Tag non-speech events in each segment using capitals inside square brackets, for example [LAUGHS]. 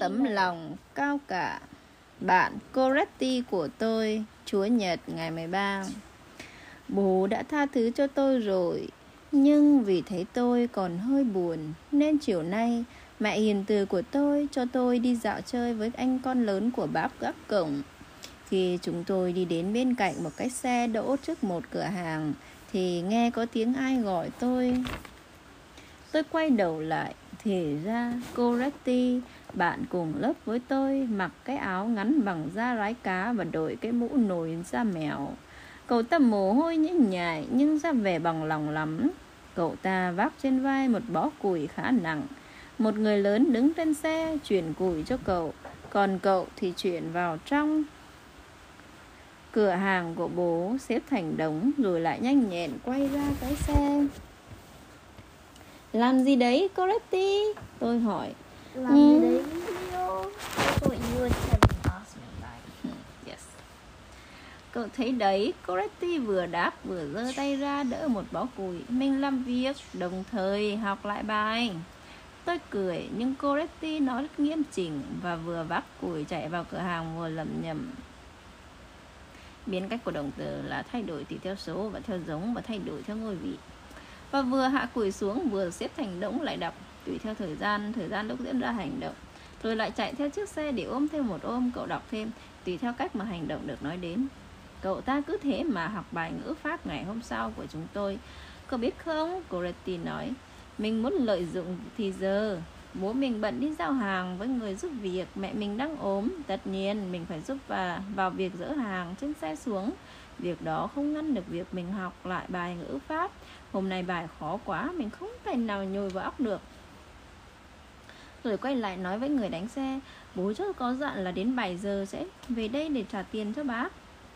tấm lòng cao cả. Bạn Coretti của tôi, Chúa Nhật, ngày 13 Bố đã tha thứ cho tôi rồi, Nhưng vì thấy tôi còn hơi buồn, Nên chiều nay Mẹ hiền từ của tôi cho tôi đi dạo chơi với anh con lớn của bác gác cổng. Khi chúng tôi đi đến bên cạnh một cái xe đỗ trước một cửa hàng, Thì nghe có tiếng ai gọi tôi. Tôi quay đầu lại, Thì ra cô Retty bạn cùng lớp với tôi Mặc cái áo ngắn bằng da rái cá Và đội cái mũ nồi da mèo. Cậu ta mồ hôi nhễ nhại Nhưng ra vẻ bằng lòng lắm. Cậu ta vác trên vai một bó củi khá nặng. Một người lớn đứng trên xe Chuyển củi cho cậu. Còn cậu thì chuyển vào trong. Cửa hàng của bố xếp thành đống Rồi lại nhanh nhẹn quay ra cái xe. Làm gì đấy Coretti? Tôi hỏi. Làm gì đấy Leo? That's what you and Kevin asked me. [LAUGHS] Yes. Cậu thấy đấy Coretti vừa đáp vừa giơ tay ra đỡ một bó củi Mình làm việc đồng thời học lại bài. Tôi cười nhưng Coretti nói rất nghiêm chỉnh Và vừa vác củi chạy vào cửa hàng vừa lẩm nhẩm Biến cách của động từ là thay đổi tùy theo số và theo giống và thay đổi theo ngôi vị. Và vừa hạ củi xuống vừa xếp thành đống lại đọc tùy theo thời gian thời gian lúc diễn ra hành động. Rồi lại chạy theo chiếc xe để ôm thêm một ôm, cậu đọc thêm, tùy theo cách mà hành động được nói đến. Cậu ta cứ thế mà học bài ngữ pháp ngày hôm sau của chúng tôi. Cậu biết không? Coretti nói. Mình muốn lợi dụng thì giờ. Bố mình bận đi giao hàng với người giúp việc, mẹ mình đang ốm. Tất nhiên, mình phải giúp và, vào việc dỡ hàng trên xe xuống. Việc đó không ngăn được việc mình học lại bài ngữ pháp. Hôm nay bài khó quá, mình không thể nào nhồi vào óc được rồi quay lại nói với người đánh xe, bố chốt có dặn là đến 7 giờ sẽ về đây để trả tiền cho bác.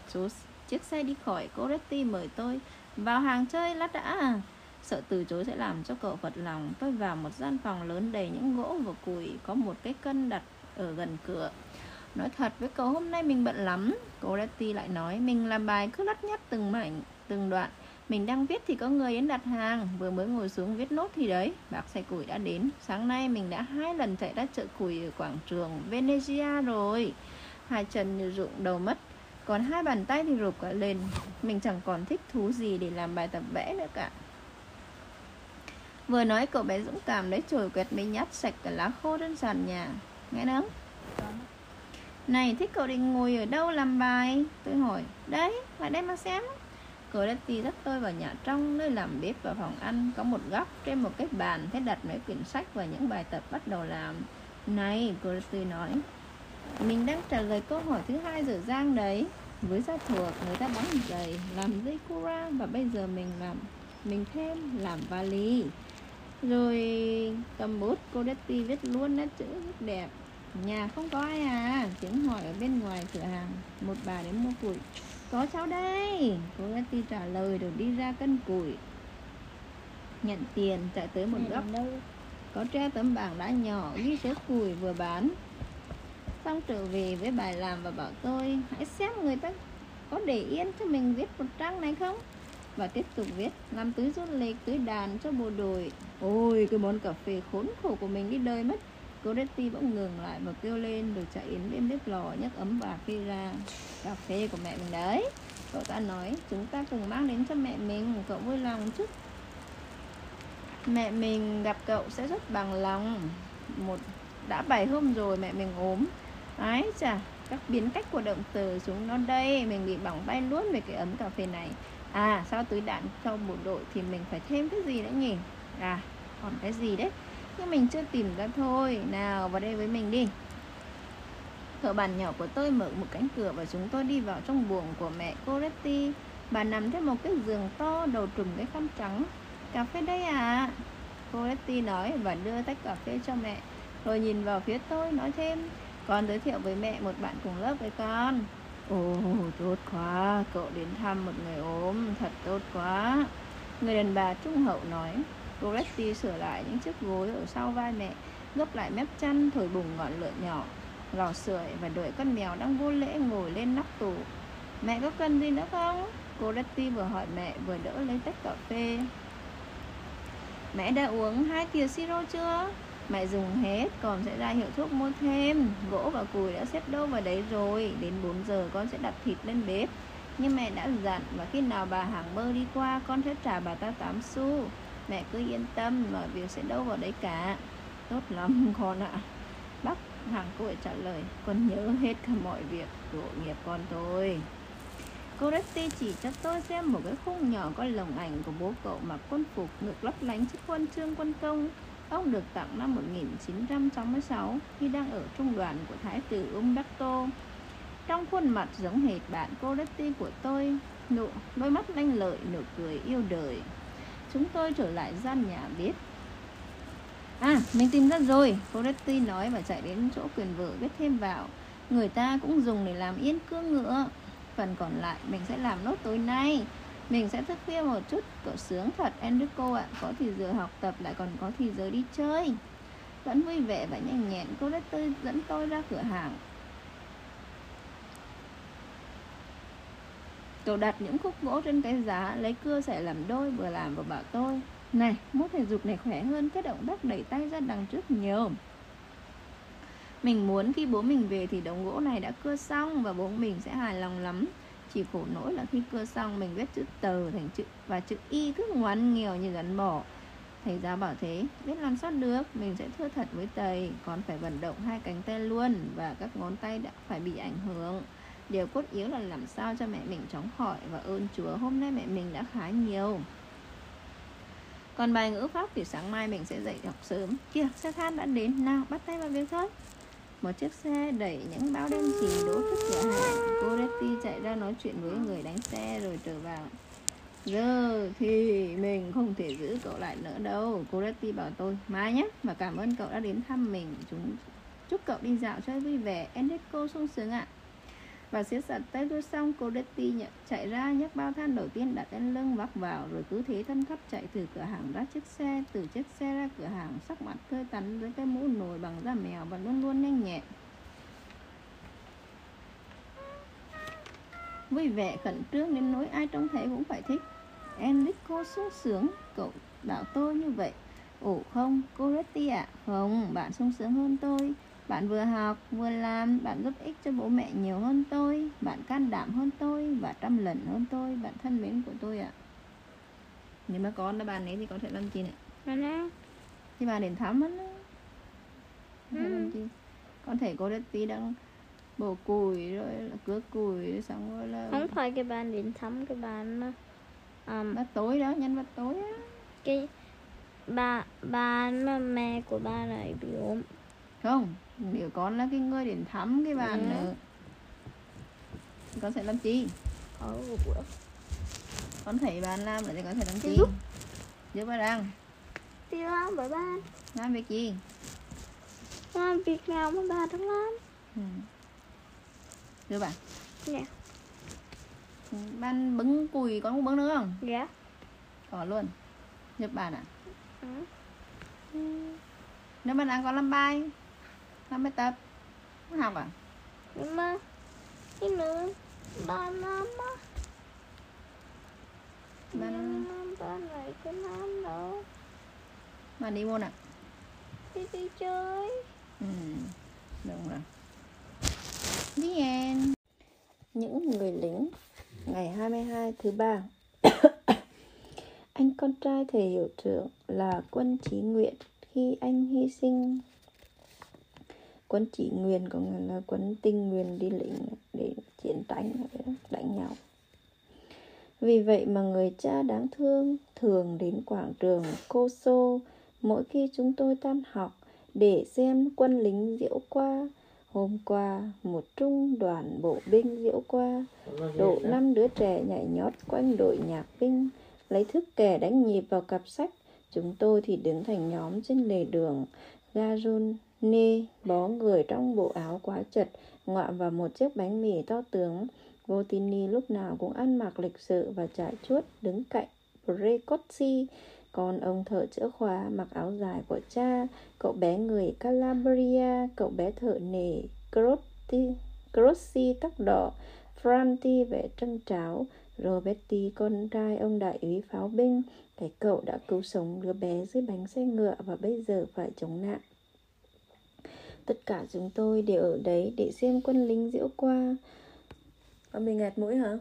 Số chiếc xe đi khỏi cô Retty mời tôi vào hàng chơi lát đã. Sợ từ chối sẽ làm cho cậu vật lòng. Tôi vào một gian phòng lớn đầy những gỗ và củi, có một cái cân đặt ở gần cửa. Nói thật với cậu, hôm nay mình bận lắm. Cô Retty lại nói, mình làm bài cứ lắt nhắt từng mảnh, từng đoạn mình đang viết thì có người đến đặt hàng. Vừa mới ngồi xuống viết nốt thì đấy Bác xe củi đã đến. Sáng nay mình đã hai lần chạy ra chợ củi ở quảng trường Venezia rồi. Hai chân như rụng đầu mất Còn hai bàn tay thì rụp cả lên. Mình chẳng còn thích thú gì để làm bài tập vẽ nữa cả. Vừa nói cậu bé dũng cảm lấy chổi quẹt mấy nhát sạch cả lá khô trên sàn nhà. Nghe không? Này thích cậu định ngồi ở đâu làm bài? Tôi hỏi. Đấy, lại đây mà xem. Coretti dắt tôi vào nhà trong, nơi làm bếp và phòng ăn, có một góc trên một cái bàn thế đặt mấy quyển sách và những bài tập bắt đầu làm. Này Coretti nói, mình đang trả lời câu hỏi thứ hai dở giang đấy. Với gia thuộc, người ta bắn giày, làm dây cura và bây giờ mình làm, mình thêm làm vali. Rồi, cầm bút Coretti viết luôn nét chữ rất đẹp. Nhà không có ai à tiếng hỏi ở bên ngoài cửa hàng, một bà đến mua củi có cháu đây. Cô Betty trả lời rồi đi ra cân củi Nhận tiền chạy tới một góc. Có treo tấm bảng đã nhỏ ghi số củi vừa bán. Xong trở về với bài làm và bảo tôi Hãy xem người ta có để yên cho mình viết một trang này không? Và tiếp tục viết Làm túi du lịch, túi đàn cho bộ đội. Ôi cái món cà phê khốn khổ của mình đi đời mất Cô bỗng ngừng lại và kêu lên rồi chạy đến bên bếp lò nhấc ấm và đi ra. Cà phê của mẹ mình đấy. Cậu ta nói, chúng ta cùng mang đến cho mẹ mình, Cậu vui lòng chứ? Mẹ mình gặp cậu sẽ rất bằng lòng. Một, Đã bảy hôm rồi mẹ mình ốm. Ái chà, Các biến cách của động từ xuống nó đây, Mình bị bỏng bay luôn về cái ấm cà phê này. À sau túi đạn cho bộ đội Thì mình phải thêm cái gì nữa nhỉ? À còn cái gì đấy? Nhưng mình chưa tìm ra thôi. Nào, vào đây với mình đi. Thợ bàn nhỏ của tôi mở một cánh cửa và chúng tôi đi vào trong buồng của mẹ Coretti bà nằm trên một cái giường to, đầu trùm cái khăn trắng. Cà phê đây à Coretti nói và đưa tách cà phê cho mẹ. Rồi nhìn vào phía tôi nói thêm. Con giới thiệu với mẹ một bạn cùng lớp với con. Ồ, tốt quá. Cậu đến thăm một người ốm. Thật tốt quá. Người đàn bà trung hậu nói. Goretti sửa lại những chiếc gối ở sau vai mẹ gấp lại mép chăn thổi bùng ngọn lửa nhỏ lò sưởi và đuổi con mèo đang vô lễ ngồi lên nắp tủ. Mẹ có cần gì nữa không? Goretti vừa hỏi mẹ vừa đỡ lấy tách cà phê. Mẹ đã uống hai thìa siro chưa? Mẹ dùng hết, còn sẽ ra hiệu thuốc mua thêm. Gỗ và cùi đã xếp đâu vào đấy rồi Đến 4 giờ con sẽ đặt thịt lên bếp. Nhưng mẹ đã dặn Và khi nào bà hàng mơ đi qua Con sẽ trả bà ta 8 xu. Mẹ cứ yên tâm Mọi việc sẽ đâu vào đấy cả Tốt lắm [LAUGHS] con ạ à. Bác hàng cùi trả lời Con nhớ hết cả mọi việc của nghiệp con thôi. Cô Rusty chỉ cho tôi xem một cái khung nhỏ có lồng ảnh của bố cậu mặc quân phục ngực lấp lánh chiếc huân chương quân công Ông được tặng năm 1966 khi đang ở trung đoàn của Thái tử Umberto. Trong khuôn mặt giống hệt bạn Coretti của tôi, nụ đôi mắt lanh lợi, nụ cười yêu đời. Chúng tôi trở lại gian nhà bếp. À, mình tìm ra rồi, Coretti nói và chạy đến chỗ quyền vợ viết thêm vào. Người ta cũng dùng để làm yên cương ngựa. Phần còn lại mình sẽ làm nốt tối nay. Mình sẽ thức khuya một chút Cậu sướng thật Enrico ạ Có thì giờ học tập lại còn có thì giờ đi chơi Vẫn vui vẻ và nhanh nhẹn Cô đã tươi dẫn tôi ra cửa hàng Cậu đặt những khúc gỗ trên cái giá Lấy cưa sẽ làm đôi vừa làm vừa bảo tôi Này, mốt thể dục này khỏe hơn Cái động tác đẩy tay ra đằng trước nhiều. Mình muốn khi bố mình về thì đống gỗ này đã cưa xong Và bố mình sẽ hài lòng lắm. Chỉ khổ nỗi là khi cưa xong mình viết chữ tờ thành chữ và chữ y cứ ngoan nghèo như gắn bỏ thầy giáo bảo thế biết làm sao được mình sẽ thưa thật với thầy còn phải vận động hai cánh tay luôn và các ngón tay đã phải bị ảnh hưởng điều cốt yếu là làm sao cho mẹ mình chóng khỏi và ơn chúa. Hôm nay mẹ mình đã khá nhiều. Còn bài ngữ pháp thì sáng mai mình sẽ dạy học sớm. Kìa, xe than đã đến nào bắt tay vào việc thôi. Một chiếc xe đẩy những bao đen chì đỗ trước cửa hàng. Cô Letty chạy ra nói chuyện với người đánh xe rồi trở vào. Giờ thì mình không thể giữ cậu lại nữa đâu cô Letty bảo tôi. Mai nhé và cảm ơn cậu đã đến thăm mình. Chúng chúc cậu đi dạo chơi vui vẻ. Enrico sung sướng ạ và siết chặt tay tôi xong cô Betty nhận chạy ra nhấc bao than đầu tiên đặt lên lưng vác vào, rồi cứ thế thân thấp chạy từ cửa hàng ra chiếc xe, từ chiếc xe ra cửa hàng, sắc mặt tươi tắn với cái mũ nồi bằng da mèo và luôn luôn nhanh nhẹn. Vui vẻ khẩn trương đến nỗi ai trông thấy cũng phải thích. Enrico sung sướng, cậu bảo tôi như vậy. Ủ không cô Betty ạ. À? không, bạn sung sướng hơn tôi bạn vừa học, vừa làm, bạn giúp ích cho bố mẹ nhiều hơn tôi Bạn can đảm hơn tôi và trăm lần hơn tôi Bạn thân mến của tôi ạ à. Nếu mà con là bạn ấy thì có thể làm gì nữa Bạn nào? Thì bạn đến thăm hắn ừ. Con thể cô đất tí đang bổ củi rồi là cưa củi rồi xong rồi là Không phải cái bạn đến thăm cái bạn um, Bắt tối đó, nhân vật tối á Cái bà bạn mà mẹ của ba này bị ốm Không, nếu con là cái người đến thăm cái bạn Ừ. nữa con sẽ làm chi? Bữa con thấy bạn làm nữa thì con sẽ làm Thì chi? giúp. bà đang Đi làm bởi ba làm việc gì? Làm việc nào mà ba đang làm. Ừ. giúp bà? Dạ. Ừ, bạn bưng củi con không bưng được không? Dạ. Có luôn. Giúp bạn à ừ. nếu bạn đang có làm bài làm bài tập không học à? Mà Cái nữa Ba làm á Ba mà ba này có làm đâu bạn đi môn à Đi đi chơi. Ừ. đúng rồi. The end. Những người lính ngày 22 thứ ba. [COUGHS] Anh con trai thầy hiệu trưởng là quân trí nguyện khi anh hy sinh quân chỉ nguyện có nghĩa là quân tình nguyện đi lính để chiến tranh đánh nhau vì vậy mà người cha đáng thương thường đến quảng trường Koso mỗi khi chúng tôi tan học để xem quân lính diễu qua Hôm qua, một trung đoàn bộ binh diễu qua, độ năm đứa trẻ nhảy nhót quanh đội nhạc binh, lấy thức kẻ đánh nhịp vào cặp sách. Chúng tôi thì đứng thành nhóm trên lề đường. Gajon nê bó người trong bộ áo quá chật, ngọa vào một chiếc bánh mì to tướng. Votini lúc nào cũng ăn mặc lịch sự và trải chuốt đứng cạnh Precozzi. Còn ông thợ chữa khóa mặc áo dài của cha, cậu bé người Calabria, cậu bé thợ nề Crotti, Crossi tóc đỏ, Franti vẻ trân tráo, Roberti con trai ông đại úy pháo binh, cái cậu đã cứu sống đứa bé dưới bánh xe ngựa và bây giờ phải chống nạn tất cả chúng tôi đều ở đấy để xem quân lính diễu qua. Con bị nghẹt mũi hả?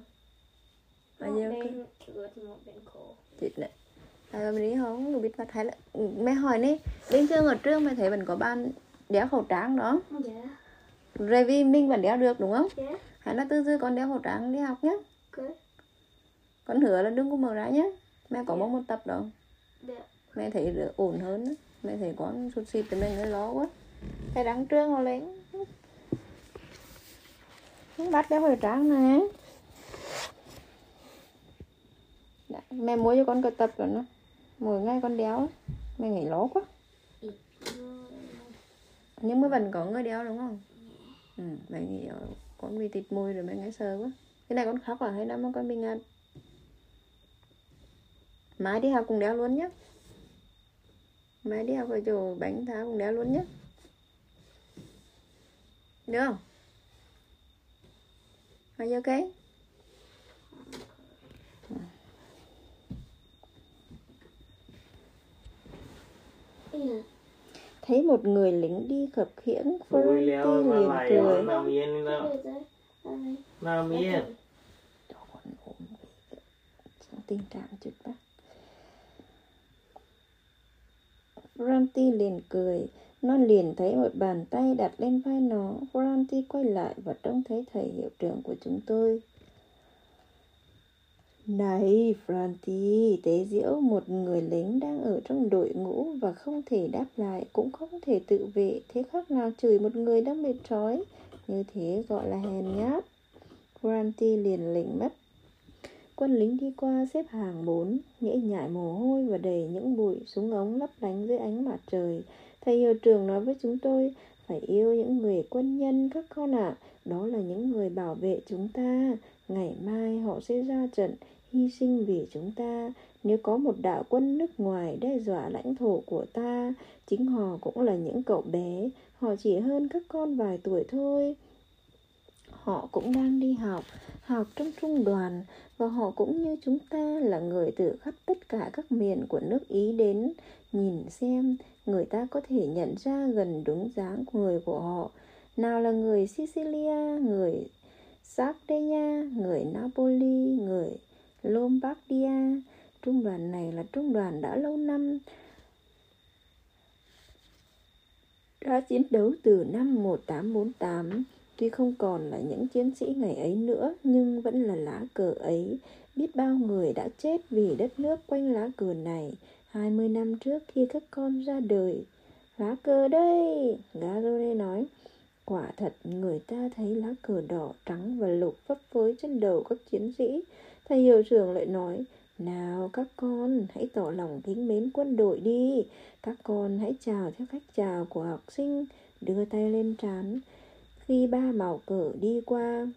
Bao nhiêu bên một bên chết này à, mình đi không biết mặt hay là ừ, mẹ hỏi đi bình thường ở trường mày thấy vẫn có bạn đeo khẩu trang đó. Yeah. rồi vì mình vẫn đeo được đúng không? Yeah. hay là từ từ con đeo khẩu trang đi học nhé Good. con hứa là đừng có mở ra nhé mẹ có Dạ. mong một tập đó. Yeah. mẹ thấy ổn hơn mẹ thấy con sụt xịt thì mẹ mới lo quá cái đăng trương họ lên. Bắt cái hồi trang này. Đã, mẹ mua cho con cờ tập rồi nó. Mỗi ngày con đéo. Mẹ nghỉ lố quá. Nhưng mà vẫn có người đéo đúng không? Ừ, mẹ nghĩ con bị tịt mùi rồi mẹ nghe sờ quá. Cái này con khóc à? Hay năm con bị ngạt? Mai đi học cùng đéo luôn nhé mai đi học ở chỗ bánh thá cùng đéo luôn nhé được không Are you okay? Yeah. Thấy một người lính đi khập khiễng, mà liền cười. nằm yên tình trạng trực bác. Franti liền cười, nó liền thấy một bàn tay đặt lên vai nó. Franti quay lại và trông thấy thầy hiệu trưởng của chúng tôi. Này, Franti, tế diễu một người lính đang ở trong đội ngũ và không thể đáp lại, cũng không thể tự vệ. Thế khác nào chửi một người đang bị trói. Như thế gọi là hèn nhát. Franti liền lịnh mất. Quân lính đi qua xếp hàng bốn, nhễ nhại mồ hôi và đầy những bụi súng ống lấp lánh dưới ánh mặt trời. Thầy hiệu trưởng nói với chúng tôi, phải yêu những người quân nhân các con ạ. Đó là những người bảo vệ chúng ta. Ngày mai họ sẽ ra trận, hy sinh vì chúng ta. Nếu có một đạo quân nước ngoài đe dọa lãnh thổ của ta, chính họ cũng là những cậu bé. Họ chỉ hơn các con vài tuổi thôi. Họ cũng đang đi học, học trong trung đoàn và họ cũng như chúng ta là người từ khắp tất cả các miền của nước Ý đến. Nhìn xem, người ta có thể nhận ra gần đúng dáng của người của họ. Nào là người Sicilia, người Sardinia, người Napoli, người Lombardia. Trung đoàn này là trung đoàn đã lâu năm đã chiến đấu từ năm 1848 Tuy không còn là những chiến sĩ ngày ấy nữa Nhưng vẫn là lá cờ ấy Biết bao người đã chết vì đất nước quanh lá cờ này 20 năm trước khi các con ra đời. Lá cờ đây Garone nói. Quả thật người ta thấy lá cờ đỏ, trắng và lục phấp phới trên đầu các chiến sĩ. Thầy hiệu trưởng lại nói Nào các con hãy tỏ lòng kính mến quân đội đi. Các con hãy chào theo cách chào của học sinh. Đưa tay lên trán. Khi ba màu cờ đi qua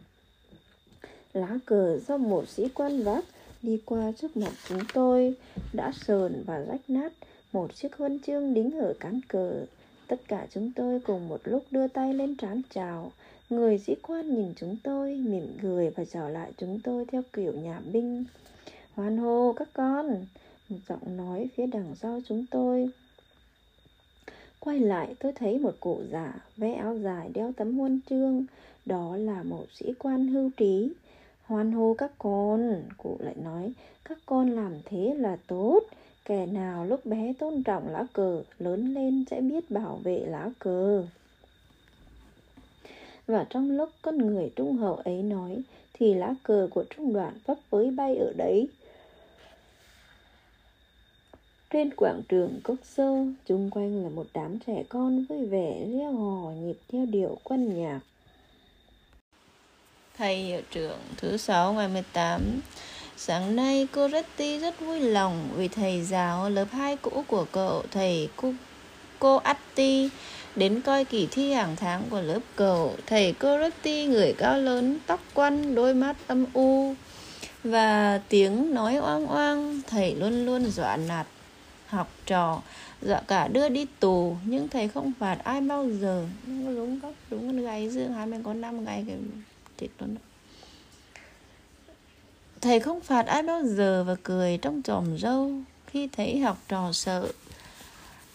lá cờ do một sĩ quan vác đi qua trước mặt chúng tôi đã sờn và rách nát một chiếc huân chương đính ở cán cờ. Tất cả chúng tôi cùng một lúc đưa tay lên trán chào. Người sĩ quan nhìn chúng tôi, mỉm cười và chào lại chúng tôi theo kiểu nhà binh. Hoan hô các con, một giọng nói phía đằng sau chúng tôi. Quay lại, tôi thấy một cụ già, vẽ áo dài đeo tấm huân chương. Đó là một sĩ quan hưu trí. Hoan hô các con. Cụ lại nói Các con làm thế là tốt. Kẻ nào lúc bé tôn trọng lá cờ Lớn lên sẽ biết bảo vệ lá cờ. Và trong lúc con người trung hậu ấy nói Thì lá cờ của trung đoàn vấp với bay ở đấy. Trên quảng trường cốc sơ, chung quanh là một đám trẻ con vui vẻ reo hò nhịp theo điệu quân nhạc. Thầy hiệu trưởng thứ sáu ngày 18 Sáng nay cô Retty rất vui lòng vì thầy giáo lớp 2 cũ của cậu, thầy cô, cô Atti, đến coi kỳ thi hàng tháng của lớp cậu. Thầy cô Retty người cao lớn, tóc quăn, đôi mắt âm u và tiếng nói oang oang. Thầy luôn luôn dọa nạt học trò dọa cả đưa đi tù nhưng thầy không phạt ai bao giờ đúng góc đúng con gáy dương hai mươi có năm ngày cái chết luôn đó. thầy không phạt ai bao giờ và cười trong tròm râu khi thấy học trò sợ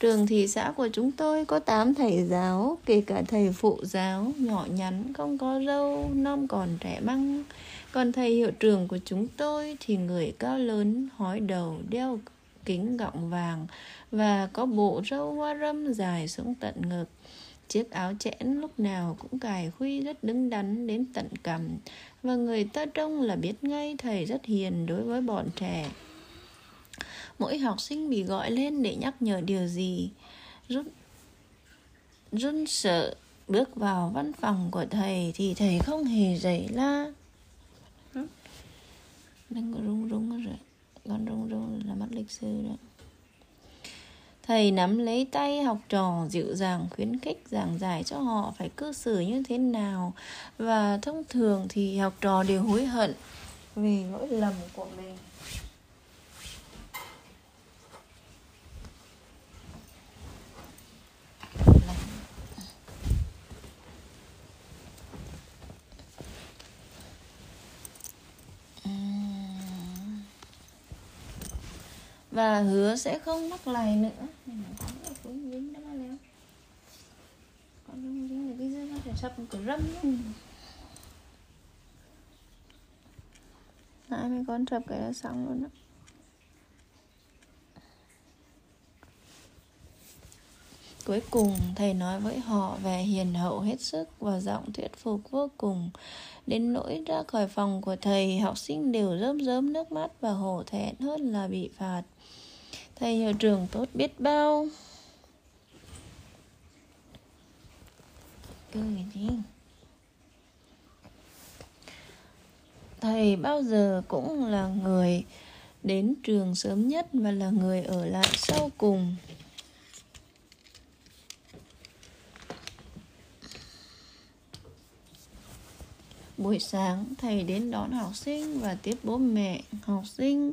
Trường thị xã của chúng tôi có 8 thầy giáo, kể cả thầy phụ giáo, nhỏ nhắn, không có râu, non còn trẻ băng. Còn thầy hiệu trưởng của chúng tôi thì người cao lớn, hói đầu, đeo kính gọng vàng và có bộ râu hoa râm dài xuống tận ngực. Chiếc áo chẽn lúc nào cũng cài khuy rất đứng đắn đến tận cằm và người ta trông là biết ngay thầy rất hiền đối với bọn trẻ. Mỗi học sinh bị gọi lên để nhắc nhở điều gì? Run run sợ bước vào văn phòng của thầy thì thầy không hề dậy la. Đừng có rung rung rồi. Con rung rung là mất lịch sư đó thầy nắm lấy tay học trò, dịu dàng khuyến khích, giảng giải cho họ phải cư xử như thế nào. Và thông thường thì học trò đều hối hận vì lỗi lầm của mình và hứa sẽ không mắc lại nữa con dính đó mà leo con không dính được cái dưa nó sẽ sắp cái râm đó nãy mấy con sập cái là xong luôn đó Cuối cùng, thầy nói với họ về hiền hậu hết sức và giọng thuyết phục vô cùng. Đến nỗi ra khỏi phòng của thầy, học sinh đều rơm rớm nước mắt và hổ thẹn hơn là bị phạt. Thầy hiệu trưởng tốt biết bao. Cười. Thầy bao giờ cũng là người đến trường sớm nhất và là người ở lại sau cùng. Buổi sáng thầy đến đón học sinh và tiếp bố mẹ học sinh.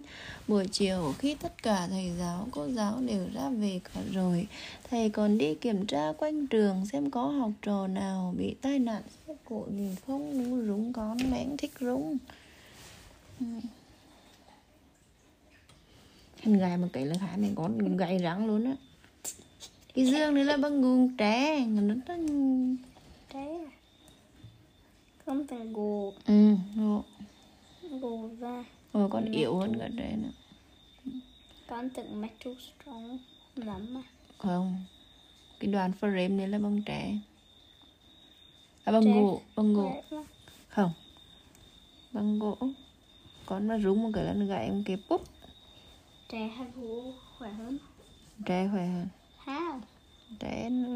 Buổi chiều khi tất cả thầy giáo, cô giáo đều ra về cả rồi, thầy còn đi kiểm tra quanh trường xem có học trò nào bị tai nạn xe cộ gì không. Đúng rúng con mẹ thích rúng. Hình gài một cái là hả này con gầy rắn luôn á. Cái [LAUGHS] dương này là bằng nguồn trẻ, nó Trẻ à? Không phải gồ. Ừ gồ. Gồ ra. Rồi con yếu hơn cả đây nữa. Con tưởng metal strong lắm mà. Không. Cái đoàn frame này là bằng trẻ. À bằng gỗ bằng gỗ không. Bằng gỗ con mà rúng một cái là nó gãy một cái búp. Trẻ hay gỗ khỏe hơn. Trẻ khỏe hơn. How trẻ nó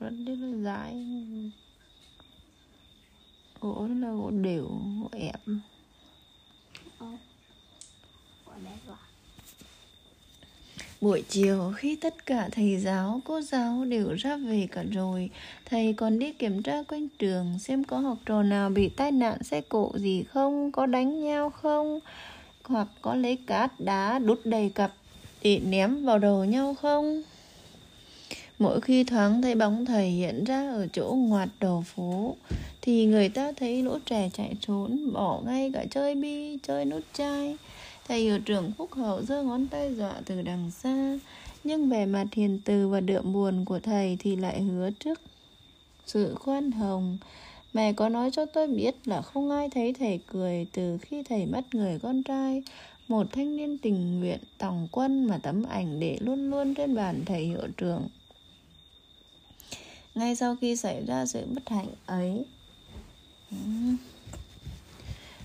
rất là dài gỗ là gỗ đều gỗ ép Buổi chiều khi tất cả thầy giáo, cô giáo đều ra về cả rồi Thầy còn đi kiểm tra quanh trường xem có học trò nào bị tai nạn xe cộ gì không, có đánh nhau không Hoặc có lấy cát đá đút đầy cặp để ném vào đầu nhau không Mỗi khi thoáng thấy bóng thầy hiện ra ở chỗ ngoặt đầu phố Thì người ta thấy lũ trẻ chạy trốn Bỏ ngay cả chơi bi, chơi nút chai. Thầy hiệu trưởng Phúc Hậu giơ ngón tay dọa từ đằng xa Nhưng vẻ mặt hiền từ và đượm buồn của thầy Thì lại hứa trước sự khoan hồng. Mẹ có nói cho tôi biết là không ai thấy thầy cười từ khi thầy mất người con trai. Một thanh niên tình nguyện tòng quân mà tấm ảnh để luôn luôn trên bàn thầy hiệu trưởng ngay sau khi xảy ra sự bất hạnh ấy.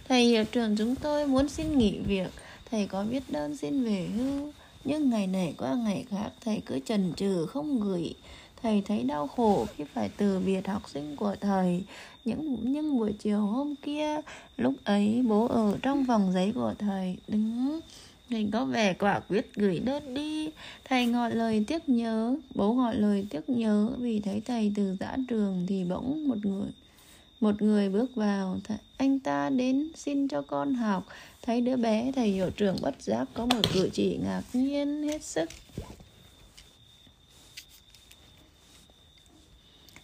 Thầy hiệu trưởng chúng tôi muốn xin nghỉ việc. Thầy có viết đơn xin về hưu, nhưng ngày này qua ngày khác thầy cứ chần chừ không gửi. Thầy thấy đau khổ khi phải từ biệt học sinh của thầy. Những những buổi chiều hôm kia, lúc ấy bố ở trong vòng giấy của thầy đứng Thành có vẻ quả quyết gửi đơn đi. Thầy ngọt lời tiếc nhớ, Bố ngọt lời tiếc nhớ. Vì thấy thầy từ giã trường Thì bỗng một người Một người bước vào. Anh ta đến xin cho con học. Thấy đứa bé thầy hiệu trưởng bất giác Có một cử chỉ ngạc nhiên hết sức.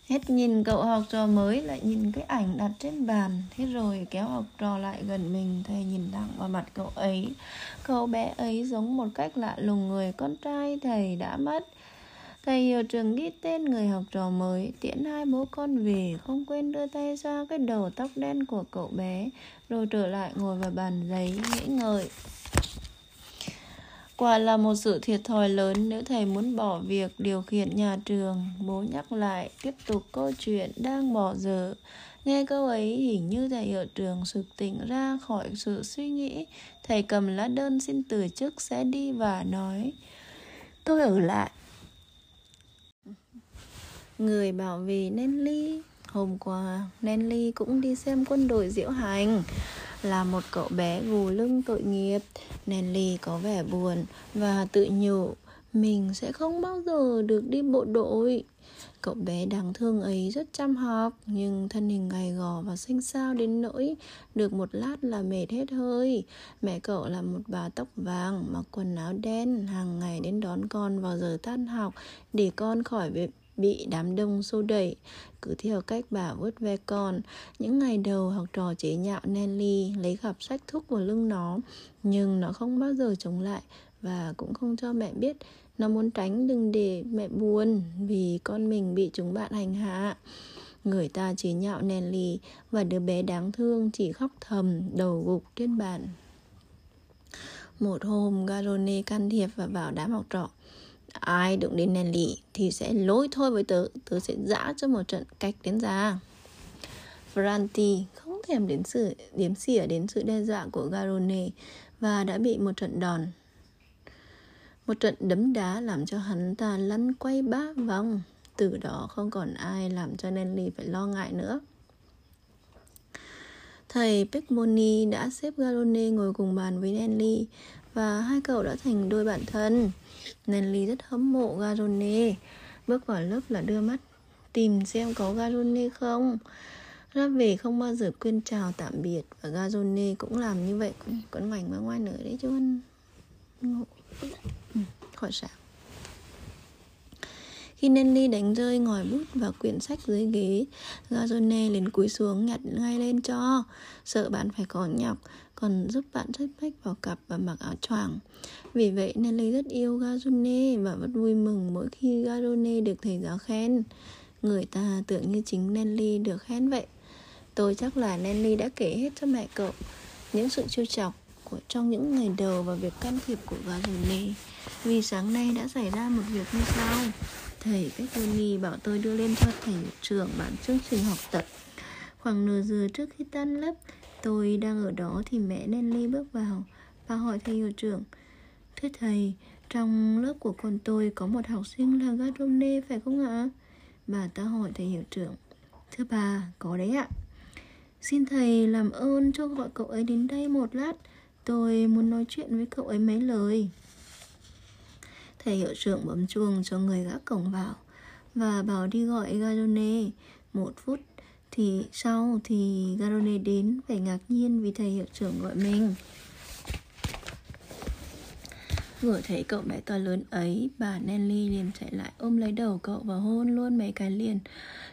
Hết nhìn cậu học trò mới, lại nhìn cái ảnh đặt trên bàn. Thế rồi kéo học trò lại gần mình, Thầy nhìn thẳng vào mặt cậu ấy. Cậu bé ấy giống một cách lạ lùng người con trai thầy đã mất. Thầy hiệu trường ghi tên người học trò mới, Tiễn hai bố con về, Không quên đưa tay ra cái đầu tóc đen của cậu bé, Rồi trở lại ngồi vào bàn giấy, nghĩ ngợi. Quả là một sự thiệt thòi lớn nếu thầy muốn bỏ việc điều khiển nhà trường. Bố nhắc lại, tiếp tục câu chuyện đang bỏ dở. Nghe câu ấy hình như thầy hiệu trường sực tỉnh ra khỏi sự suy nghĩ. Thầy cầm lá đơn xin từ chức sẽ đi và nói Tôi ở lại. Người bảo vì ly. Hôm qua Nelly cũng đi xem quân đội diễu hành là một cậu bé gù lưng tội nghiệp. Nelly có vẻ buồn và tự nhủ, mình sẽ không bao giờ được đi bộ đội. Cậu bé đáng thương ấy rất chăm học, Nhưng thân hình gầy gò và xanh xao đến nỗi Được một lát là mệt hết hơi. Mẹ cậu là một bà tóc vàng, Mặc quần áo đen, Hàng ngày đến đón con vào giờ tan học Để con khỏi bị đám đông xô đẩy. Cứ theo cách bà vớt ve con, những ngày đầu học trò chế nhạo Nelly, lấy gặp sách thúc vào lưng nó. Nhưng nó không bao giờ chống lại và cũng không cho mẹ biết. Nó muốn tránh đừng để mẹ buồn vì con mình bị chúng bạn hành hạ. Người ta chế nhạo Nelly và đứa bé đáng thương chỉ khóc thầm đầu gục trên bàn. Một hôm, Garone can thiệp và bảo đám học trò ai đụng đến Nelly thì sẽ lỗi thôi với tớ. Tớ sẽ dã cho một trận cách đến già Franti không thèm đến sự điếm xỉa đến sự đe dọa của Garone và đã bị một trận đòn, một trận đấm đá làm cho hắn ta lăn quay ba vòng từ đó không còn ai làm cho Nelly phải lo ngại nữa. Thầy Pekmoni đã xếp Garone ngồi cùng bàn với Nelly và hai cậu đã thành đôi bạn thân. Nelly rất hâm mộ Garone. Bước vào lớp là đưa mắt tìm xem có Garone không. Ra về không bao giờ quên chào tạm biệt và Garone cũng làm như vậy con còn ngoảnh vào ngoài nữa đấy chứ Ngộ. ừ, khỏi sạc. khi Nelly đánh rơi ngòi bút và quyển sách dưới ghế, Gazone liền cúi xuống nhặt ngay lên cho, sợ bạn phải có nhọc, còn giúp bạn xếp bách vào cặp và mặc áo choàng. Vì vậy, Nelly rất yêu Garone và rất vui mừng mỗi khi Garone được thầy giáo khen. Người ta tưởng như chính Nelly được khen vậy. Tôi chắc là Nelly đã kể hết cho mẹ cậu những sự trêu chọc của trong những ngày đầu và việc can thiệp của Garone. Vì sáng nay đã xảy ra một việc như sau. Thầy Petroni bảo tôi đưa lên cho thầy trưởng bản chương trình học tập Khoảng nửa giờ trước khi tan lớp Tôi đang ở đó thì mẹ Nelly bước vào Và hỏi thầy hiệu trưởng. Thưa thầy, trong lớp của con tôi có một học sinh là Garone phải không ạ? Bà ta hỏi thầy hiệu trưởng. Thưa bà, có đấy ạ. Xin thầy làm ơn cho gọi cậu ấy đến đây một lát. Tôi muốn nói chuyện với cậu ấy mấy lời. Thầy hiệu trưởng bấm chuông cho người gác cổng vào Và bảo đi gọi Garone. Một phút thì sau thì Garone đến phải ngạc nhiên vì thầy hiệu trưởng gọi mình Vừa thấy cậu bé to lớn ấy, bà Nelly liền chạy lại ôm lấy đầu cậu và hôn luôn mấy cái liền.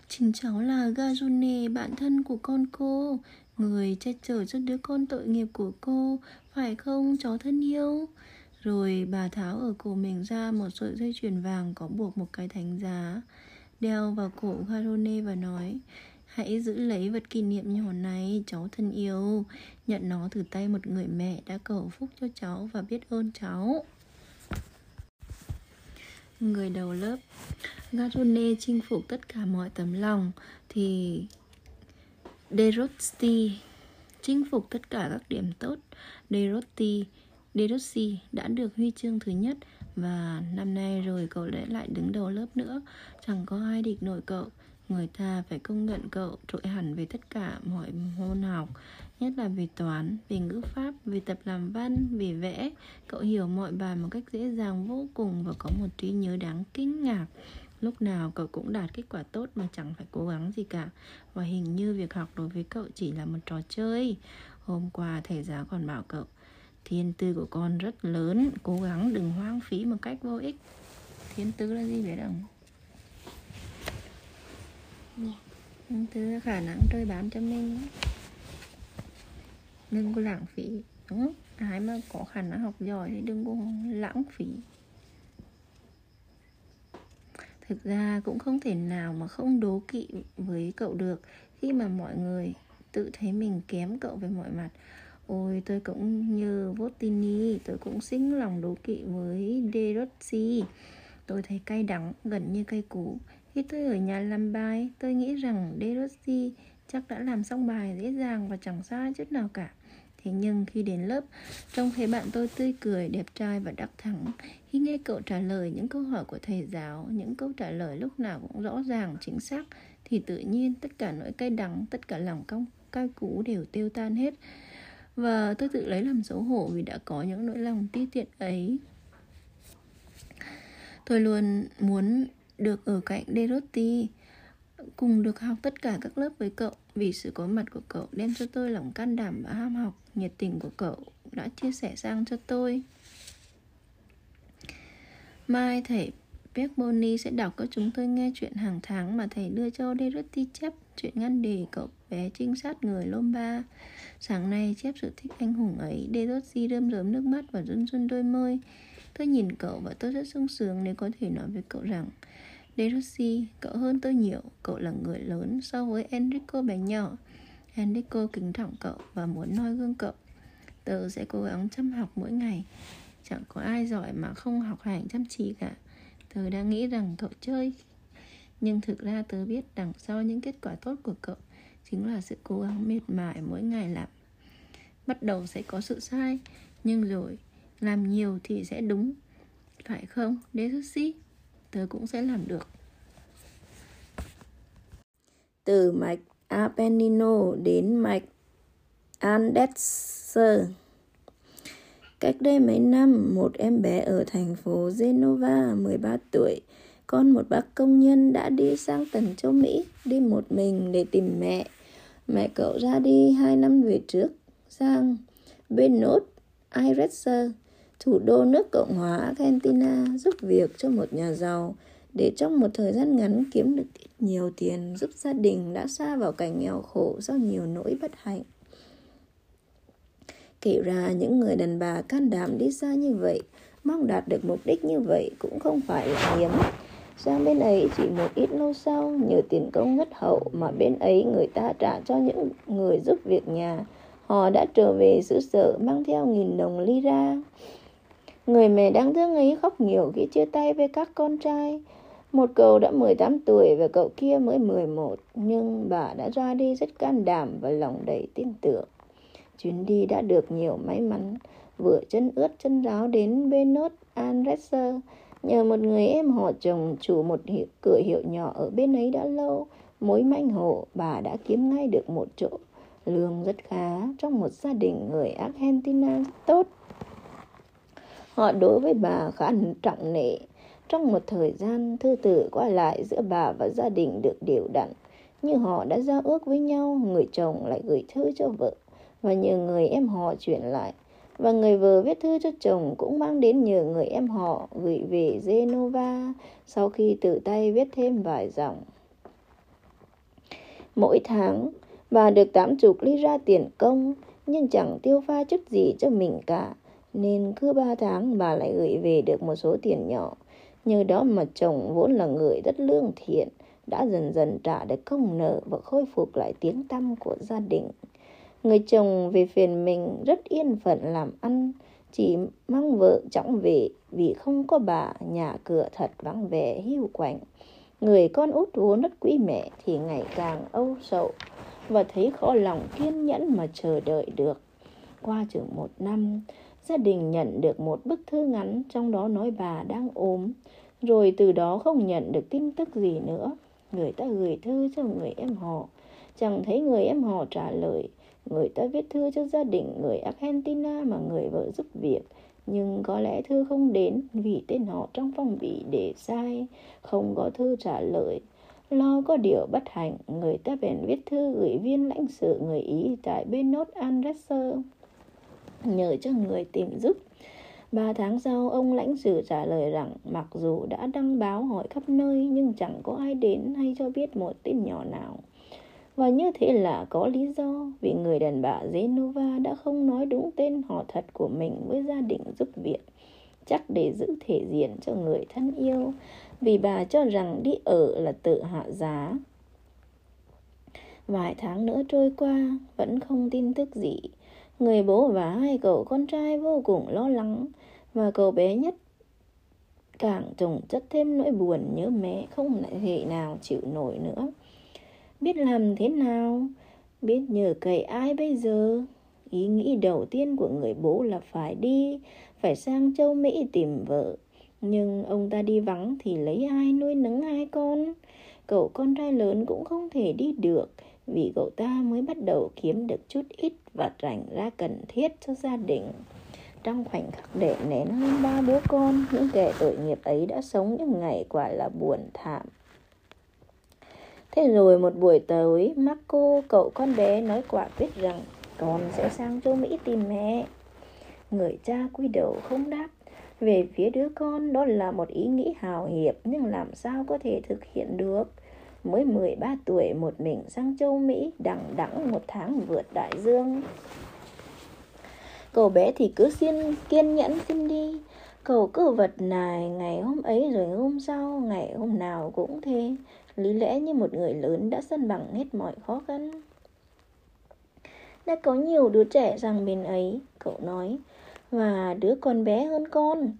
Chính cháu là Gazune, bạn thân của con cô, người che chở cho đứa con tội nghiệp của cô, phải không cháu thân yêu? Rồi bà tháo ở cổ mình ra một sợi dây chuyền vàng có buộc một cái thánh giá Đeo vào cổ Garone và nói Hãy giữ lấy vật kỷ niệm nhỏ này, cháu thân yêu. Nhận nó từ tay một người mẹ đã cầu phúc cho cháu và biết ơn cháu. Người đầu lớp Garone chinh phục tất cả mọi tấm lòng. Thì Derosti chinh phục tất cả các điểm tốt. Derosti Derossi đã được huy chương thứ nhất. Và năm nay rồi cậu lại lại đứng đầu lớp nữa. Chẳng có ai địch nổi cậu. Người ta phải công nhận cậu trội hẳn về tất cả mọi môn học Nhất là về toán, về ngữ pháp, về tập làm văn, về vẽ. Cậu hiểu mọi bài một cách dễ dàng vô cùng và có một trí nhớ đáng kinh ngạc. Lúc nào cậu cũng đạt kết quả tốt mà chẳng phải cố gắng gì cả. Và hình như việc học đối với cậu chỉ là một trò chơi. Hôm qua thầy giáo còn bảo cậu thiên tư của con rất lớn cố gắng đừng hoang phí một cách vô ích. Thiên tư là gì vậy đồng? Dạ. thiên khả năng trời bán cho mình đừng có lãng phí, đúng không? Ai mà có khả năng học giỏi thì đừng có lãng phí. Thực ra cũng không thể nào mà không đố kỵ với cậu được. Khi mà mọi người tự thấy mình kém cậu về mọi mặt, Ôi, tôi cũng như Votini, Tôi cũng xinh lòng đố kỵ với Derossi Tôi thấy cay đắng, gần như cay cú. Khi tôi ở nhà làm bài Tôi nghĩ rằng Derossi chắc đã làm xong bài dễ dàng và chẳng sai chút nào cả. Thế nhưng khi đến lớp, trông thấy bạn tôi tươi cười, đẹp trai và đắc thắng. Khi nghe cậu trả lời những câu hỏi của thầy giáo Những câu trả lời lúc nào cũng rõ ràng, chính xác Thì tự nhiên tất cả nỗi cay đắng, tất cả lòng cong cay cú đều tiêu tan hết. Và tôi tự lấy làm xấu hổ vì đã có những nỗi lòng ti tiện ấy. Tôi luôn muốn được ở cạnh Derotti cùng được học tất cả các lớp với cậu vì sự có mặt của cậu đem cho tôi lòng can đảm và ham học nhiệt tình của cậu đã chia sẻ sang cho tôi mai thầy Pekmoni sẽ đọc cho chúng tôi nghe chuyện hàng tháng mà thầy đưa cho Deruti chép chuyện ngăn đề cậu bé trinh sát người Lomba. Sáng nay chép sự thích anh hùng ấy, Deruti rơm rớm nước mắt và run run đôi môi. Tôi nhìn cậu và tôi rất sung sướng nếu có thể nói với cậu rằng Derossi, cậu hơn tôi nhiều, cậu là người lớn so với Enrico bé nhỏ. Enrico kính trọng cậu và muốn noi gương cậu. Tớ sẽ cố gắng chăm học mỗi ngày. Chẳng có ai giỏi mà không học hành chăm chỉ cả. Tớ đã nghĩ rằng cậu chơi. Nhưng thực ra tớ biết đằng sau những kết quả tốt của cậu chính là sự cố gắng miệt mài mỗi ngày làm. Bắt đầu sẽ có sự sai, nhưng rồi làm nhiều thì sẽ đúng. Phải không, De Rossi? tớ cũng sẽ làm được từ mạch Apennino đến mạch Andeser. Cách đây mấy năm, một em bé ở thành phố Genova, 13 tuổi, con một bác công nhân đã đi sang tận châu Mỹ, đi một mình để tìm mẹ. Mẹ cậu ra đi hai năm về trước, sang Buenos Aires, thủ đô nước Cộng hòa Argentina giúp việc cho một nhà giàu để trong một thời gian ngắn kiếm được nhiều tiền giúp gia đình đã xa vào cảnh nghèo khổ do nhiều nỗi bất hạnh. Kể ra những người đàn bà can đảm đi xa như vậy, mong đạt được mục đích như vậy cũng không phải là hiếm. Sang bên ấy chỉ một ít lâu sau, nhờ tiền công ngất hậu mà bên ấy người ta trả cho những người giúp việc nhà. Họ đã trở về xứ sở mang theo nghìn đồng lira. Người mẹ đáng thương ấy khóc nhiều khi chia tay với các con trai. Một cậu đã 18 tuổi và cậu kia mới 11, nhưng bà đã ra đi rất can đảm và lòng đầy tin tưởng. Chuyến đi đã được nhiều may mắn, vừa chân ướt chân ráo đến Benot Anreser, nhờ một người em họ chồng chủ một hiệu, cửa hiệu nhỏ ở bên ấy đã lâu. Mối manh hộ, bà đã kiếm ngay được một chỗ, lương rất khá trong một gia đình người Argentina tốt. Họ đối với bà khá trọng nể. Trong một thời gian thư tử qua lại giữa bà và gia đình được đều đặn. Như họ đã giao ước với nhau, người chồng lại gửi thư cho vợ và nhờ người em họ chuyển lại. Và người vợ viết thư cho chồng cũng mang đến nhờ người em họ gửi về Genova sau khi tự tay viết thêm vài dòng. Mỗi tháng, bà được tám chục ly ra tiền công, nhưng chẳng tiêu pha chút gì cho mình cả nên cứ ba tháng bà lại gửi về được một số tiền nhỏ. Nhờ đó mà chồng vốn là người rất lương thiện, đã dần dần trả được công nợ và khôi phục lại tiếng tăm của gia đình. Người chồng về phiền mình rất yên phận làm ăn, chỉ mong vợ chóng về vì không có bà, nhà cửa thật vắng vẻ hiu quạnh. Người con út vốn rất quý mẹ thì ngày càng âu sầu và thấy khó lòng kiên nhẫn mà chờ đợi được. Qua chừng một năm, gia đình nhận được một bức thư ngắn, trong đó nói bà đang ốm, rồi từ đó không nhận được tin tức gì nữa. Người ta gửi thư cho người em họ. Chẳng thấy người em họ trả lời. Người ta viết thư cho gia đình người argentina mà người vợ giúp việc. Nhưng có lẽ thư không đến, vì tên họ trong phong bì để sai, không có thư trả lời. Lo có điều bất hạnh, người ta bèn viết thư gửi viên lãnh sự người ý tại Buenos Andresser nhờ cho người tìm giúp. Ba tháng sau, ông lãnh sự trả lời rằng mặc dù đã đăng báo hỏi khắp nơi nhưng chẳng có ai đến hay cho biết một tin nhỏ nào. Và như thế là có lý do vì người đàn bà Genova đã không nói đúng tên họ thật của mình với gia đình giúp việc. chắc để giữ thể diện cho người thân yêu vì bà cho rằng đi ở là tự hạ giá vài tháng nữa trôi qua vẫn không tin tức gì người bố và hai cậu con trai vô cùng lo lắng, và cậu bé nhất càng trồng chất thêm nỗi buồn nhớ mẹ không lại thể nào chịu nổi nữa. Biết làm thế nào? Biết nhờ cậy ai bây giờ? Ý nghĩ đầu tiên của người bố là phải đi, phải sang châu mỹ tìm vợ. Nhưng ông ta đi vắng thì lấy ai nuôi nấng hai con. Cậu con trai lớn cũng không thể đi được vì cậu ta mới bắt đầu kiếm được chút ít và rảnh ra cần thiết cho gia đình. Trong khoảnh khắc để nén hơn ba bố con, những kẻ tội nghiệp ấy đã sống những ngày quả là buồn thảm. Thế rồi một buổi tối, marco, cậu con bé, nói quả quyết rằng con sẽ sang châu mỹ tìm mẹ. Người cha quy đầu không đáp. Về phía đứa con, đó là một ý nghĩ hào hiệp, nhưng làm sao có thể thực hiện được? Mới 13 tuổi một mình sang châu Mỹ đằng đẵng một tháng vượt đại dương. Cậu bé thì cứ xin kiên nhẫn xin đi. Cậu cứ vật nài ngày hôm ấy rồi hôm sau, ngày hôm nào cũng thế. Lý lẽ như một người lớn đã sân bằng hết mọi khó khăn. Đã có nhiều đứa trẻ rằng bên ấy, cậu nói, và đứa con bé hơn con.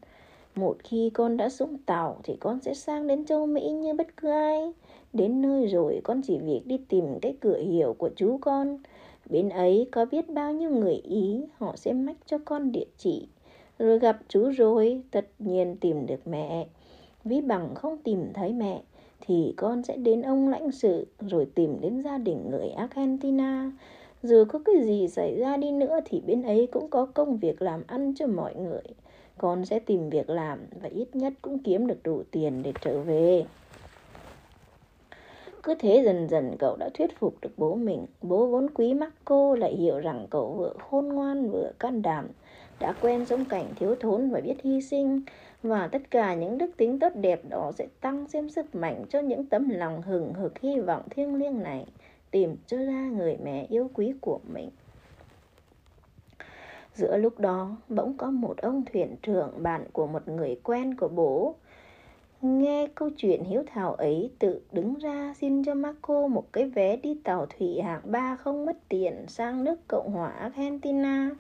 Một khi con đã xuống tàu thì con sẽ sang đến châu Mỹ như bất cứ ai. Đến nơi rồi con chỉ việc đi tìm cái cửa hiểu của chú con. Bên ấy có biết bao nhiêu người Ý, họ sẽ mách cho con địa chỉ. Rồi gặp chú rồi, tất nhiên tìm được mẹ. Ví bằng không tìm thấy mẹ, thì con sẽ đến ông lãnh sự, rồi tìm đến gia đình người Argentina. Dù có cái gì xảy ra đi nữa thì bên ấy cũng có công việc làm ăn cho mọi người. Con sẽ tìm việc làm và ít nhất cũng kiếm được đủ tiền để trở về. Cứ thế dần dần cậu đã thuyết phục được bố mình. Bố vốn quý Marco lại hiểu rằng cậu vừa khôn ngoan vừa can đảm, đã quen sống cảnh thiếu thốn và biết hy sinh. Và tất cả những đức tính tốt đẹp đó sẽ tăng thêm sức mạnh cho những tấm lòng hừng hực hy vọng thiêng liêng này, tìm cho ra người mẹ yêu quý của mình. Giữa lúc đó, bỗng có một ông thuyền trưởng bạn của một người quen của bố Nghe câu chuyện hiếu thảo ấy tự đứng ra xin cho Marco một cái vé đi tàu thủy hạng ba không mất tiền sang nước Cộng hòa Argentina.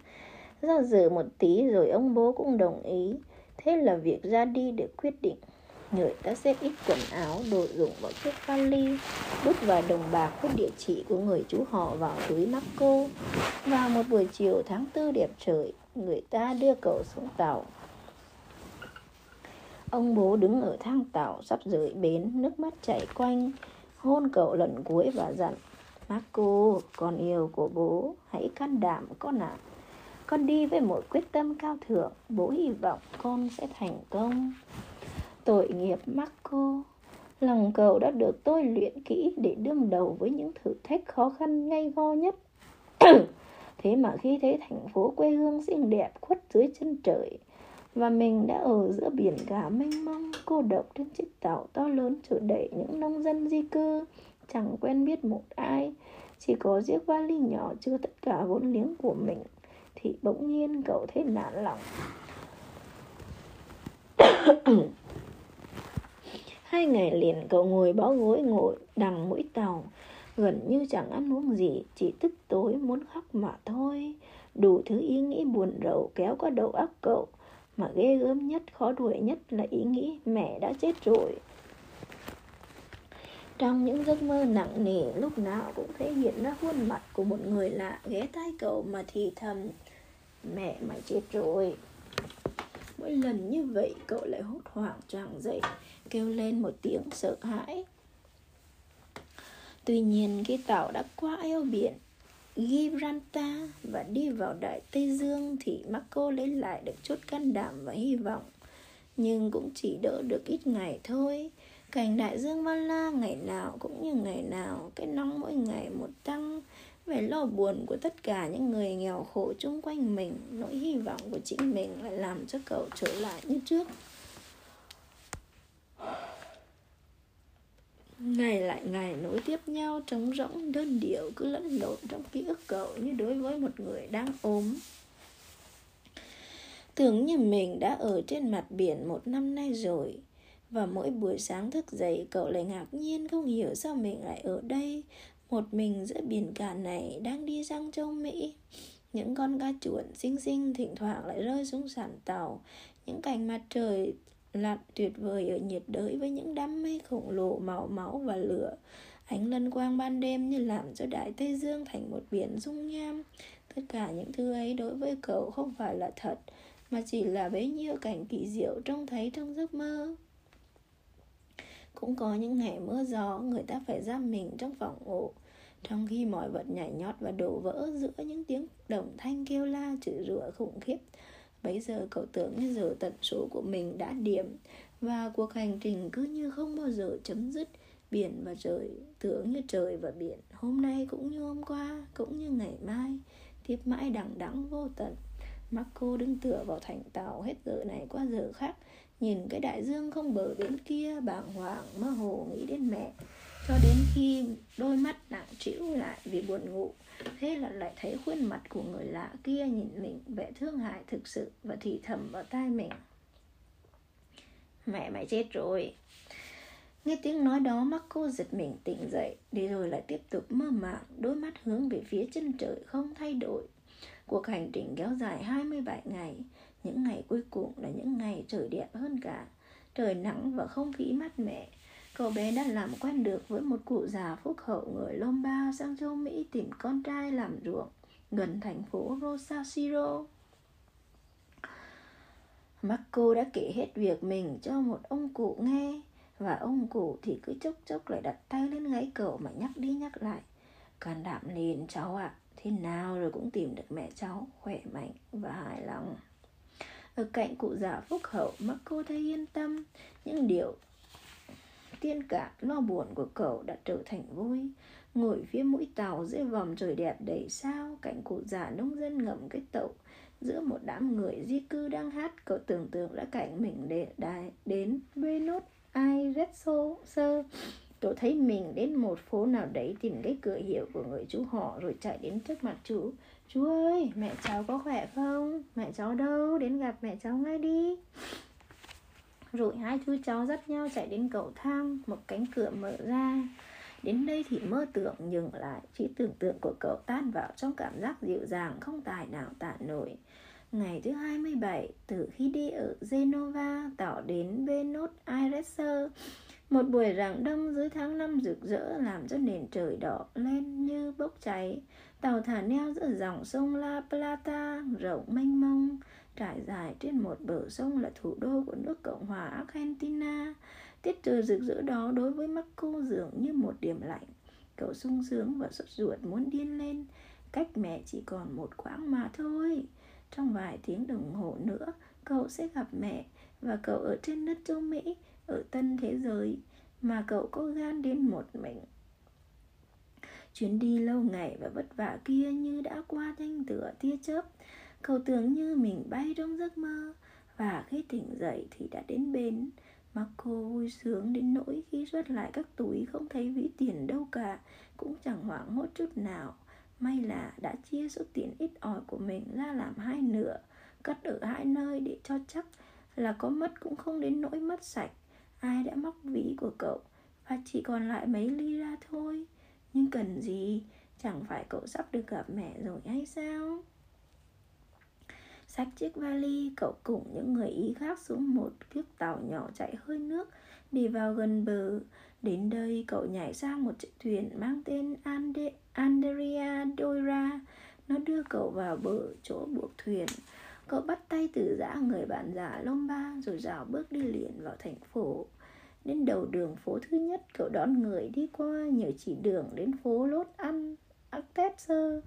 Do dự một tí rồi ông bố cũng đồng ý. Thế là việc ra đi được quyết định. Người ta xếp ít quần áo, đồ dùng vào chiếc vali, bút và đồng bạc với địa chỉ của người chú họ vào túi Marco. Vào một buổi chiều tháng tư đẹp trời, người ta đưa cậu xuống tàu. Ông bố đứng ở thang tàu sắp rời bến, nước mắt chảy quanh, hôn cậu lần cuối và dặn. Marco, con yêu của bố, hãy can đảm con ạ. À. Con đi với một quyết tâm cao thượng, bố hy vọng con sẽ thành công. Tội nghiệp Marco, lòng cậu đã được tôi luyện kỹ để đương đầu với những thử thách khó khăn ngay go nhất. [COUGHS] Thế mà khi thấy thành phố quê hương xinh đẹp khuất dưới chân trời, và mình đã ở giữa biển cả mênh mông, cô độc trên chiếc tàu to lớn chở đẩy những nông dân di cư, chẳng quen biết một ai. Chỉ có chiếc vali nhỏ chưa tất cả vốn liếng của mình. Thì bỗng nhiên cậu thấy nản lòng. [COUGHS] Hai ngày liền cậu ngồi bó gối ngồi đằng mũi tàu, gần như chẳng ăn uống gì, chỉ tức tối muốn khóc mà thôi. Đủ thứ ý nghĩ buồn rầu kéo qua đầu óc cậu mà ghê gớm nhất, khó đuổi nhất là ý nghĩ mẹ đã chết rồi. Trong những giấc mơ nặng nề lúc nào cũng thể hiện ra khuôn mặt của một người lạ ghé tai cậu mà thì thầm Mẹ mày chết rồi Mỗi lần như vậy cậu lại hốt hoảng choàng dậy Kêu lên một tiếng sợ hãi Tuy nhiên cái tàu đã qua eo biển Gibraltar và đi vào Đại Tây Dương thì Marco lấy lại được chút can đảm và hy vọng. Nhưng cũng chỉ đỡ được ít ngày thôi. Cảnh đại dương Ba La ngày nào cũng như ngày nào, cái nóng mỗi ngày một tăng. Vẻ lo buồn của tất cả những người nghèo khổ chung quanh mình, nỗi hy vọng của chính mình lại làm cho cậu trở lại như trước. Ngày lại ngày nối tiếp nhau, trống rỗng, đơn điệu, cứ lẫn lộn trong ký ức cậu như đối với một người đang ốm. Tưởng như mình đã ở trên mặt biển một năm nay rồi, Và mỗi buổi sáng thức dậy cậu lại ngạc nhiên không hiểu sao mình lại ở đây, Một mình giữa biển cả này đang đi sang châu Mỹ. Những con cá chuồn xinh xinh thỉnh thoảng lại rơi xuống sàn tàu, Những cành mặt trời lặn tuyệt vời ở nhiệt đới với những đám mây khổng lồ màu máu và lửa. Ánh lân quang ban đêm như làm cho Đại Tây Dương thành một biển dung nham. Tất cả những thứ ấy đối với cậu không phải là thật, Mà chỉ là bấy nhiêu cảnh kỳ diệu trông thấy trong giấc mơ. Cũng có những ngày mưa gió, người ta phải giam mình trong phòng ngủ. Trong khi mọi vật nhảy nhót và đổ vỡ giữa những tiếng đồng thanh kêu la chửi rủa khủng khiếp Bấy giờ cậu tưởng như giờ tận số của mình đã điểm Và cuộc hành trình cứ như không bao giờ chấm dứt. Biển và trời, tưởng như trời và biển, Hôm nay cũng như hôm qua, Cũng như ngày mai. Tiếp mãi đằng đẵng vô tận. Marco đứng tựa vào thành tàu Hết giờ này qua giờ khác. Nhìn cái đại dương không bờ bên kia, bàng hoàng mơ hồ nghĩ đến mẹ. Cho đến khi đôi mắt nặng trĩu lại vì buồn ngủ Thế là lại thấy khuôn mặt của người lạ kia nhìn mình, vẻ thương hại thực sự và thì thầm vào tai mình. Mẹ, mày chết rồi. Nghe tiếng nói đó Marco giật mình tỉnh dậy, Để rồi lại tiếp tục mơ màng, Đôi mắt hướng về phía chân trời không thay đổi. Cuộc hành trình kéo dài 27 ngày, Những ngày cuối cùng là những ngày trời đẹp hơn cả. Trời nắng và không khí mát mẻ Cậu bé đã làm quen được với một cụ già phúc hậu người Lomba sang châu Mỹ tìm con trai làm ruộng gần thành phố Rosasiro. Marco đã kể hết việc mình cho một ông cụ nghe và ông cụ thì cứ chốc chốc lại đặt tay lên gáy cậu mà nhắc đi nhắc lại. Can đảm lên cháu ạ à, Thế nào rồi cũng tìm được mẹ cháu Khỏe mạnh và hài lòng. Ở cạnh cụ già phúc hậu Marco thấy yên tâm. Những điều tiên cảm lo buồn của cậu đã trở thành vui. Ngồi phía mũi tàu dưới vòng trời đẹp đầy sao Cạnh cụ già nông dân ngậm cái tậu. Giữa một đám người di cư đang hát Cậu tưởng tượng đã cảnh mình để đài đến Buenos Aires rất sơ. Cậu thấy mình đến một phố nào đấy tìm cái cửa hiệu của người chú họ rồi chạy đến trước mặt chú. Chú ơi, mẹ cháu có khỏe không? Mẹ cháu đâu? Đến gặp mẹ cháu ngay đi. Rồi hai chú cháu dắt nhau chạy đến cầu thang Một cánh cửa mở ra Đến đây thì mơ tưởng dừng lại Chỉ tưởng tượng của cậu tan vào trong cảm giác dịu dàng Không tài nào tả nổi Ngày thứ 27, từ khi đi ở Genova tỏ đến Buenos Aires, một buổi rạng đông dưới tháng năm rực rỡ làm cho nền trời đỏ lên như bốc cháy. Tàu thả neo giữa dòng sông La Plata rộng mênh mông, trải dài trên một bờ sông là thủ đô của nước Cộng hòa Argentina. Tiết trời rực rỡ đó đối với Marco dường như một điểm lạnh. Cậu sung sướng và sốt ruột muốn điên lên. Cách mẹ chỉ còn một quãng mà thôi. Trong vài tiếng đồng hồ nữa, cậu sẽ gặp mẹ và cậu ở trên đất châu Mỹ, ở tân thế giới mà cậu có gan đến một mình. Chuyến đi lâu ngày và vất vả kia như đã qua thanh tựa tia chớp. Cậu tưởng như mình bay trong giấc mơ. Và khi tỉnh dậy thì đã đến bến. Marco vui sướng đến nỗi khi xuất lại các túi không thấy ví tiền đâu cả, cũng chẳng hoảng hốt chút nào. May là đã chia số tiền ít ỏi của mình ra làm hai nửa. Cất ở hai nơi để cho chắc là có mất cũng không đến nỗi mất sạch. Ai đã móc ví của cậu? Và chỉ còn lại mấy ly ra thôi. Nhưng cần gì? Chẳng phải cậu sắp được gặp mẹ rồi hay sao? Xách chiếc vali Cậu cùng những người Ý khác xuống một chiếc tàu nhỏ chạy hơi nước Đi vào gần bờ. Đến đây cậu nhảy sang một chiếc thuyền mang tên Ande, Andrea Doira. Nó đưa cậu vào bờ chỗ buộc thuyền. Cậu bắt tay từ giã người bạn già Lomba Rồi rào bước đi liền vào thành phố. Đến đầu đường phố thứ nhất Cậu đón người đi qua nhờ chỉ đường đến phố Lốt Ăn Actepser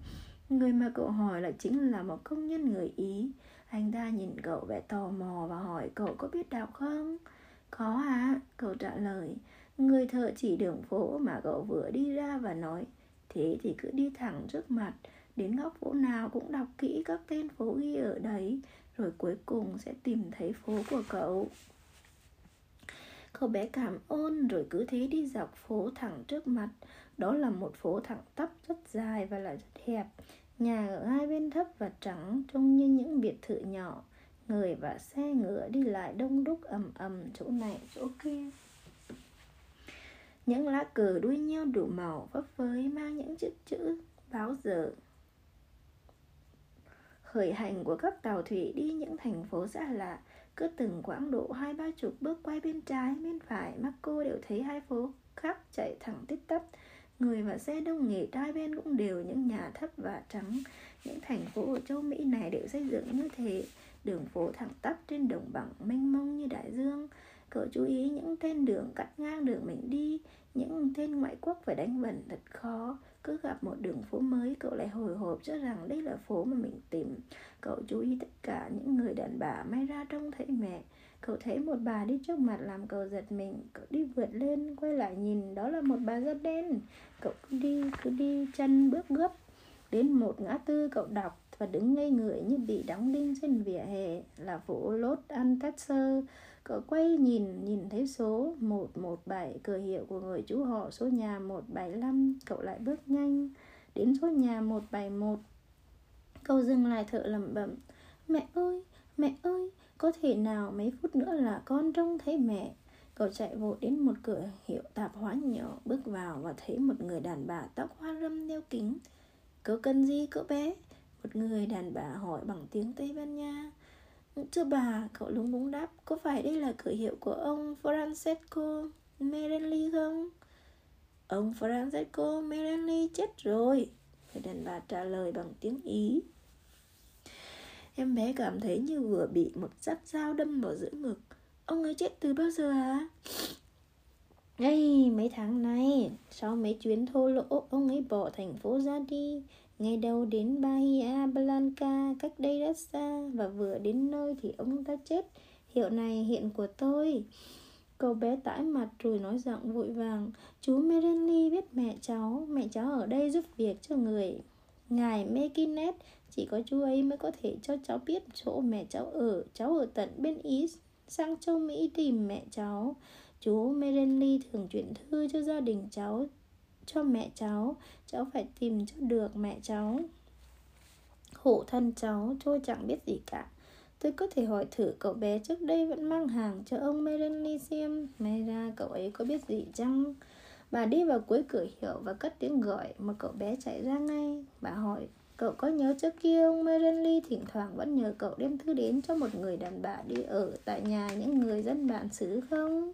Người mà cậu hỏi là chính là một công nhân người Ý. Anh ta nhìn cậu vẻ tò mò và hỏi cậu có biết đọc không? Có à, cậu trả lời. Người thợ chỉ đường phố mà cậu vừa đi ra và nói Thế thì cứ đi thẳng trước mặt Đến góc phố nào cũng đọc kỹ các tên phố ghi ở đấy Rồi cuối cùng sẽ tìm thấy phố của cậu. Cậu bé cảm ơn rồi cứ thế đi dọc phố thẳng trước mặt. Đó là một phố thẳng tắp rất dài và lại rất hẹp. Nhà ở hai bên thấp và trắng, trông như những biệt thự nhỏ. Người và xe ngựa đi lại đông đúc ầm ầm chỗ này, chỗ kia. Những lá cờ đuôi nhau đủ màu vấp phới mang những chữ chữ báo giờ. Khởi hành của các tàu thủy đi những thành phố xa lạ, cứ từng quãng độ hai ba chục bước quay bên trái, bên phải Marco đều thấy hai phố khác chạy thẳng tít tắp người và xe đông nghịt hai bên cũng đều những nhà thấp và trắng. Những thành phố ở châu mỹ này đều xây dựng như thế. Đường phố thẳng tắp trên đồng bằng mênh mông như đại dương. Cậu chú ý những tên đường cắt ngang đường mình đi. Những tên ngoại quốc phải đánh vần thật khó. Cứ gặp một đường phố mới, cậu lại hồi hộp cho rằng đây là phố mà mình tìm. Cậu chú ý tất cả những người đàn bà may ra trông thấy mẹ cậu thấy một bà đi trước mặt làm cậu giật mình cậu đi vượt lên quay lại nhìn đó là một bà rất đen. Cậu cứ đi cứ đi chân bước gấp đến một ngã tư cậu đọc và đứng ngây người như bị đóng đinh trên vỉa hè là phố Los sơ Cậu quay nhìn, nhìn thấy số 117 cờ hiệu của người chú họ số nhà 175 Cậu lại bước nhanh đến số nhà 171 Cậu dừng lại thở lẩm bẩm. Mẹ ơi, mẹ ơi, có thể nào mấy phút nữa là con trông thấy mẹ Cậu chạy vội đến một cửa hiệu tạp hóa nhỏ Bước vào và thấy một người đàn bà tóc hoa râm đeo kính Cậu cần gì cậu bé? Một người đàn bà hỏi bằng tiếng Tây Ban Nha Thưa bà, cậu lúng búng đáp Có phải đây là cửa hiệu của ông Francesco Merelli không? Ông Francesco Merelli chết rồi Người đàn bà trả lời bằng tiếng Ý Em bé cảm thấy như vừa bị một giáp dao đâm vào giữa ngực. Ông ấy chết từ bao giờ à? Ngay mấy tháng nay, Sau mấy chuyến thô lỗ Ông ấy bỏ thành phố ra đi. Ngay đầu đến Bahia Blanca cách đây rất xa Và vừa đến nơi thì ông ta chết. Hiệu này hiện của tôi. Cậu bé tải mặt rồi nói giọng vội vàng Chú Merenly biết mẹ cháu Mẹ cháu ở đây giúp việc cho người. Ngài Mekinet chỉ có chú ấy mới có thể cho cháu biết chỗ mẹ cháu ở. Cháu ở tận bên Ý Sang châu Mỹ tìm mẹ cháu. Chú Merenly thường chuyển thư cho gia đình cháu, cho mẹ cháu. Cháu phải tìm cho được mẹ cháu. Khổ thân cháu, tôi chẳng biết gì cả. Tôi có thể hỏi thử cậu bé trước đây vẫn mang hàng cho ông Merenly xem. May ra cậu ấy có biết gì chăng? Bà đi vào cuối cửa hiệu và cất tiếng gọi mà cậu bé chạy ra ngay. Bà hỏi cậu có nhớ trước kia ông Merenly thỉnh thoảng vẫn nhờ cậu đem thư đến cho một người đàn bà đi ở tại nhà những người dân bản xứ không?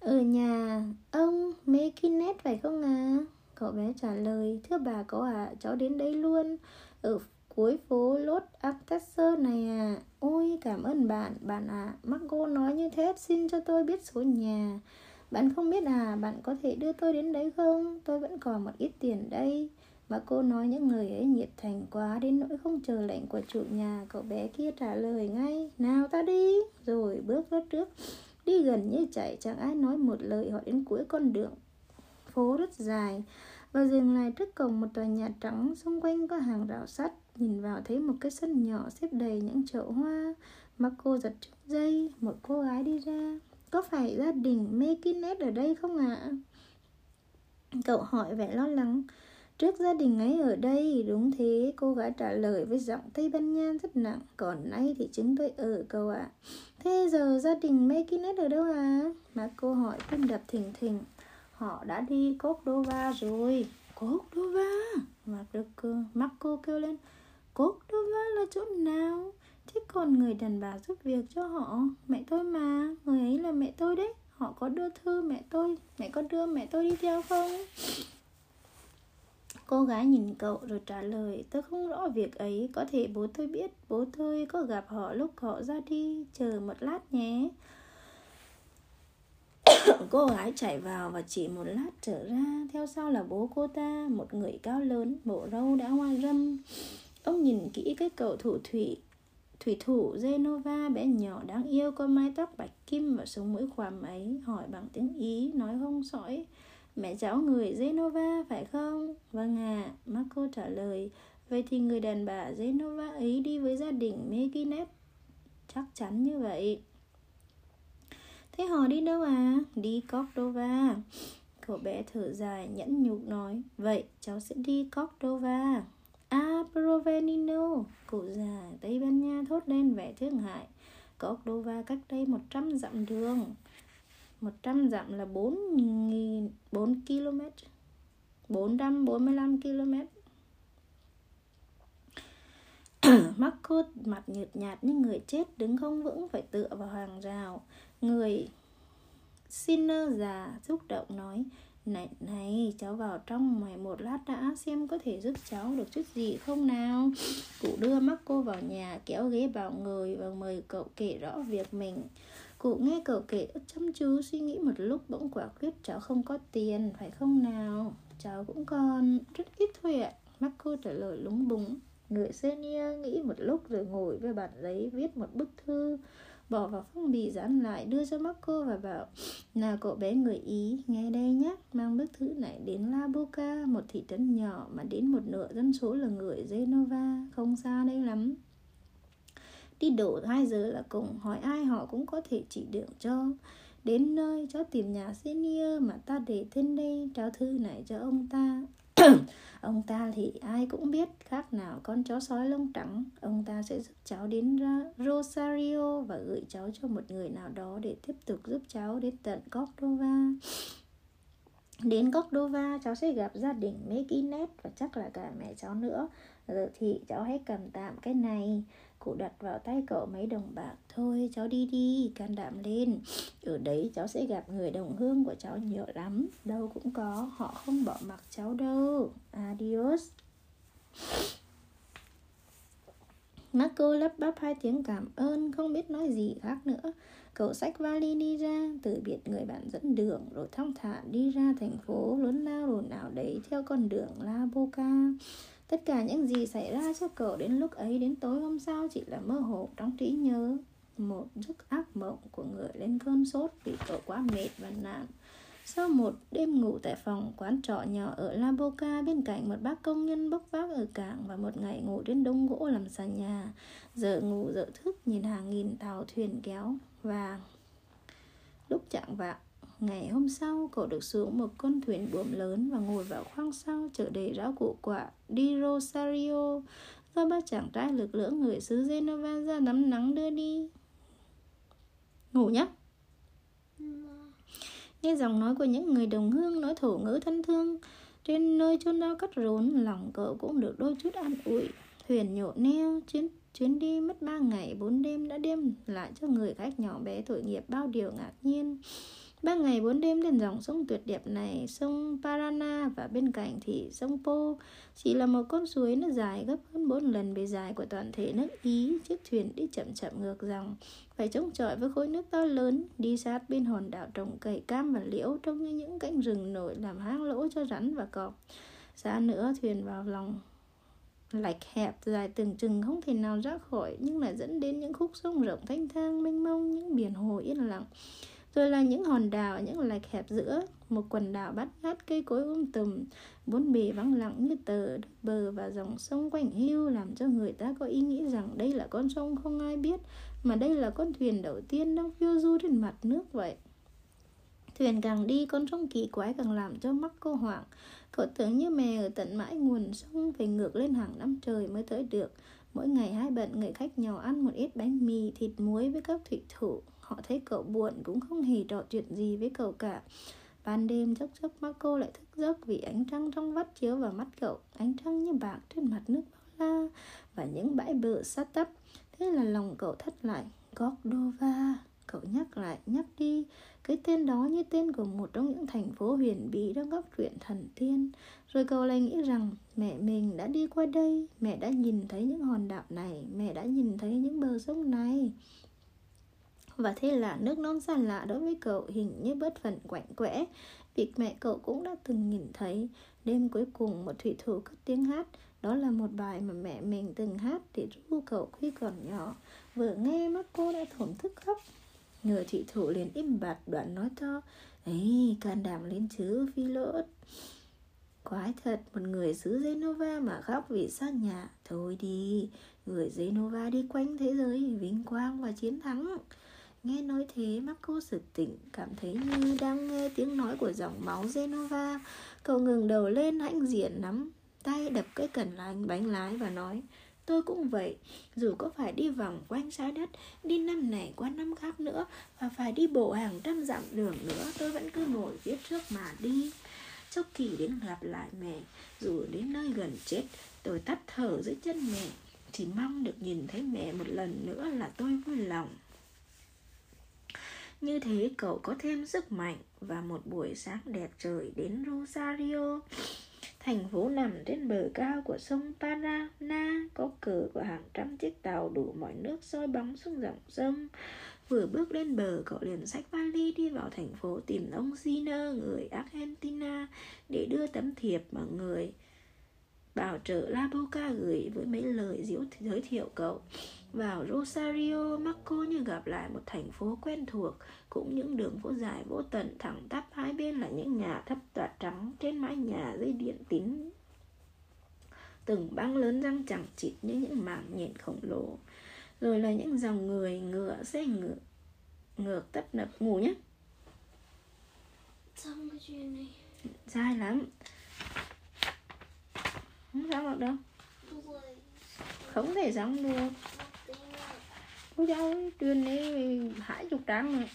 Ở nhà, ông Mekinet phải không à? Cậu bé trả lời, Thưa bà có à cháu đến đây luôn, Ở cuối phố Lốt Aptesser này à Ôi, cảm ơn bạn Bạn à Marco nói như thế, Xin cho tôi biết số nhà. Bạn không biết à? Bạn có thể đưa tôi đến đấy không? Tôi vẫn còn một ít tiền đây. Mà cô nói những lời ấy nhiệt thành quá Đến nỗi không chờ lệnh của chủ nhà, Cậu bé kia trả lời ngay, Nào ta đi. Rồi bước ra trước, Đi gần như chạy, chẳng ai nói một lời, họ đến cuối con đường Phố rất dài. Và dừng lại trước cổng một tòa nhà trắng, Xung quanh có hàng rào sắt. Nhìn vào thấy một cái sân nhỏ xếp đầy những chậu hoa. Mà cô giật trước dây, Một cô gái đi ra. Có phải gia đình Mekinet ở đây không ạ? À? Cậu hỏi vẻ lo lắng. Trước gia đình ấy ở đây Đúng thế cô gái trả lời với giọng Tây Ban Nha rất nặng Còn nay thì chúng tôi ở cậu ạ à. Thế giờ gia đình Mekinet ở đâu à? Mà cô hỏi tim đập thình thình Họ đã đi Cordova rồi Cordova Marco, Marco kêu lên Cordova là chỗ nào? Thế còn người đàn bà giúp việc cho họ Mẹ tôi mà Người ấy là mẹ tôi đấy Họ có đưa thư mẹ tôi Mẹ có đưa mẹ tôi đi theo không? Cô gái nhìn cậu rồi trả lời Tôi không rõ việc ấy, Có thể bố tôi biết, Bố tôi có gặp họ lúc họ ra đi, Chờ một lát nhé. [COUGHS] Cô gái chạy vào và chỉ một lát trở ra. Theo sau là bố cô ta, Một người cao lớn, Bộ râu đã hoa râm. Ông nhìn kỹ cái cậu thủ thủy Thủy thủ Genova, bé nhỏ đáng yêu, Có mái tóc bạch kim và sống mũi khoằm ấy, Hỏi bằng tiếng Ý, Nói không sõi. Mẹ cháu người Genova phải không? Vâng ạ, à, Marco trả lời Vậy thì người đàn bà Genova ấy đi với gia đình Meginet Chắc chắn như vậy. Thế họ đi đâu à? Đi Cordova. Cậu bé thở dài nhẫn nhục nói Vậy cháu sẽ đi Cordova. À Provenino. Cụ già Tây Ban Nha thốt lên vẻ thương hại. Cordova cách đây 100 dặm đường. 100 dặm là 4, 4 km. 445 km. [CLEARS THROAT] Marco mặt nhợt nhạt như người chết đứng không vững phải tựa vào hàng rào. Người Sinner già xúc động nói này này cháu vào trong ngoài một lát đã xem có thể giúp cháu được chút gì không nào? Cụ đưa Marco vào nhà kéo ghế vào người và mời cậu kể rõ việc mình cụ nghe cậu kể chăm chú, suy nghĩ một lúc bỗng quả quyết cháu không có tiền, phải không nào? Cháu cũng còn rất ít thôi ạ. Marco trả lời lúng búng. Người senior nghĩ một lúc rồi ngồi với bản giấy viết một bức thư, bỏ vào phong bì dán lại, đưa cho Marco và bảo, nào cậu bé người Ý, nghe đây nhé. Mang bức thư này đến La Boca, một thị trấn nhỏ mà đến một nửa dân số là người Genova. Không xa đây lắm đi đổ 2 giờ là cùng hỏi ai họ cũng có thể chỉ đường cho. Đến nơi cho tìm nhà senior mà ta để tên đây, trao thư này cho ông ta. [CLEARS THROAT] Ông ta thì ai cũng biết, khác nào con chó sói lông trắng. Ông ta sẽ giúp cháu đến rosario và gửi cháu cho một người nào đó để tiếp tục giúp cháu đến tận cordova. Đến cordova, cháu sẽ gặp gia đình mekinet và chắc là cả mẹ cháu nữa. Giờ thì cháu hãy cầm tạm cái này. Cụ đặt vào tay cậu mấy đồng bạc. Thôi cháu đi đi, can đảm lên. Ở đấy cháu sẽ gặp người đồng hương của cháu nhiều lắm. Đâu cũng có, họ không bỏ mặc cháu đâu. Adios. Marco lắp bắp hai tiếng cảm ơn Không biết nói gì khác nữa. Cậu xách vali đi ra Từ biệt người bạn dẫn đường Rồi thong thả đi ra thành phố Lớn lao rồn ảo đấy Theo con đường La Boca. Tất cả những gì xảy ra cho cậu đến lúc ấy đến tối hôm sau chỉ là mơ hồ trong trí nhớ. Một giấc ác mộng của người lên cơn sốt vì cậu quá mệt và nản. Sau một đêm ngủ tại phòng quán trọ nhỏ ở La Boca bên cạnh một bác công nhân bốc vác ở cảng và một ngày ngủ trên đống gỗ làm sàn nhà. Giờ ngủ, giờ thức, nhìn hàng nghìn tàu thuyền kéo và lúc chạm vạng Ngày hôm sau, cậu được xuống một con thuyền buồm lớn và ngồi vào khoang sau chở đầy rau củ quả đi Rosario do ba chàng trai lực lưỡng người xứ Genova ra nắm nắng đưa đi. Ngủ nhé. Nghe giọng nói của những người đồng hương nói thổ ngữ thân thương trên nơi chôn đau cắt rốn lòng cậu cũng được đôi chút an ủi thuyền nhộn neo chuyến chuyến đi mất ba ngày bốn đêm đã đem lại cho người khách nhỏ bé tội nghiệp bao điều ngạc nhiên Ba ngày bốn đêm trên dòng sông tuyệt đẹp này, sông Parana và bên cạnh thì sông Po chỉ là một con suối nó dài gấp hơn bốn lần bề dài của toàn thể nước Ý. Chiếc thuyền đi chậm chậm ngược dòng, phải chống chọi với khối nước to lớn, đi sát bên hòn đảo trồng cầy cam và liễu trông như những cánh rừng nổi làm hang lỗ cho rắn và cọp. Xa nữa thuyền vào lòng lạch hẹp dài từng chừng không thể nào ra khỏi nhưng lại dẫn đến những khúc sông rộng thanh thang mênh mông những biển hồ yên lặng rồi là những hòn đảo, những lạch hẹp giữa một quần đảo bát ngát cây cối um tùm, bốn bề vắng lặng như tờ bờ và dòng sông quanh hiu làm cho người ta có ý nghĩ rằng đây là con sông không ai biết, mà đây là con thuyền đầu tiên đang phiêu du trên mặt nước vậy. Thuyền càng đi, con sông kỳ quái càng làm cho mắt cô hoảng. Cậu tưởng như mè ở tận mãi nguồn sông phải ngược lên hàng năm trời mới tới được. Mỗi ngày hai bận, người khách nhỏ ăn một ít bánh mì, thịt muối với các thủy thủ. Họ thấy cậu buồn cũng không hề trò chuyện gì với cậu cả. Ban đêm chốc chốc Marco lại thức giấc vì ánh trăng trong vắt chiếu vào mắt cậu. Ánh trăng như bạc trên mặt nước bao la Và những bãi bờ sát tấp. Thế là lòng cậu thất lại. Cordova Cậu nhắc lại, nhắc đi. Cái tên đó như tên của một trong những thành phố huyền bí trong góc truyện thần tiên. Rồi cậu lại nghĩ rằng Mẹ mình đã đi qua đây Mẹ đã nhìn thấy những hòn đảo này Mẹ đã nhìn thấy những bờ sông này và thế là nước non xa lạ đối với cậu hình như bất phần quạnh quẽ. Việc mẹ cậu cũng đã từng nhìn thấy. Đêm cuối cùng một thủy thủ cất tiếng hát. Đó là một bài mà mẹ mình từng hát để ru cậu khi còn nhỏ. Vừa nghe mắt cô đã thổn thức khóc. Người thủy thủ liền im bặt đoạn nói to ấy can đảm lên chứ phi lốt. Quái thật, một người xứ Genova mà khóc vì xa nhà. Thôi đi, người Genova đi quanh thế giới vinh quang và chiến thắng. Nghe nói thế Marco sực tỉnh Cảm thấy như đang nghe tiếng nói của dòng máu Genova Cậu ngừng đầu lên hãnh diện nắm tay đập cái cần lái bánh lái và nói Tôi cũng vậy, dù có phải đi vòng quanh trái đất, đi năm này qua năm khác nữa và phải đi bộ hàng trăm dặm đường nữa, tôi vẫn cứ ngồi viết trước mà đi. Chốc kỳ đến gặp lại mẹ, dù đến nơi gần chết, tôi tắt thở dưới chân mẹ, chỉ mong được nhìn thấy mẹ một lần nữa là tôi vui lòng. Như thế cậu có thêm sức mạnh và một buổi sáng đẹp trời đến Rosario. Thành phố nằm trên bờ cao của sông Paraná có cờ của hàng trăm chiếc tàu đủ mọi nước soi bóng xuống dòng sông. Vừa bước lên bờ, cậu liền xách vali đi vào thành phố tìm ông Ziner, người Argentina, để đưa tấm thiệp mà người bảo trợ La Boca gửi với mấy lời giới thiệu cậu. Vào Rosario, Marco như gặp lại một thành phố quen thuộc, cũng những đường phố dài vô tận thẳng tắp hai bên là những nhà thấp tỏa trắng trên mái nhà dây điện tín. Từng băng lớn răng chẳng chịt như những mảng nhện khổng lồ rồi là những dòng người ngựa xe ngựa ngược tấp nập. Ngủ nhé. Dài lắm không sao được đâu. Không thể sống được. Cô giáo truyền đi hai chục trang rồi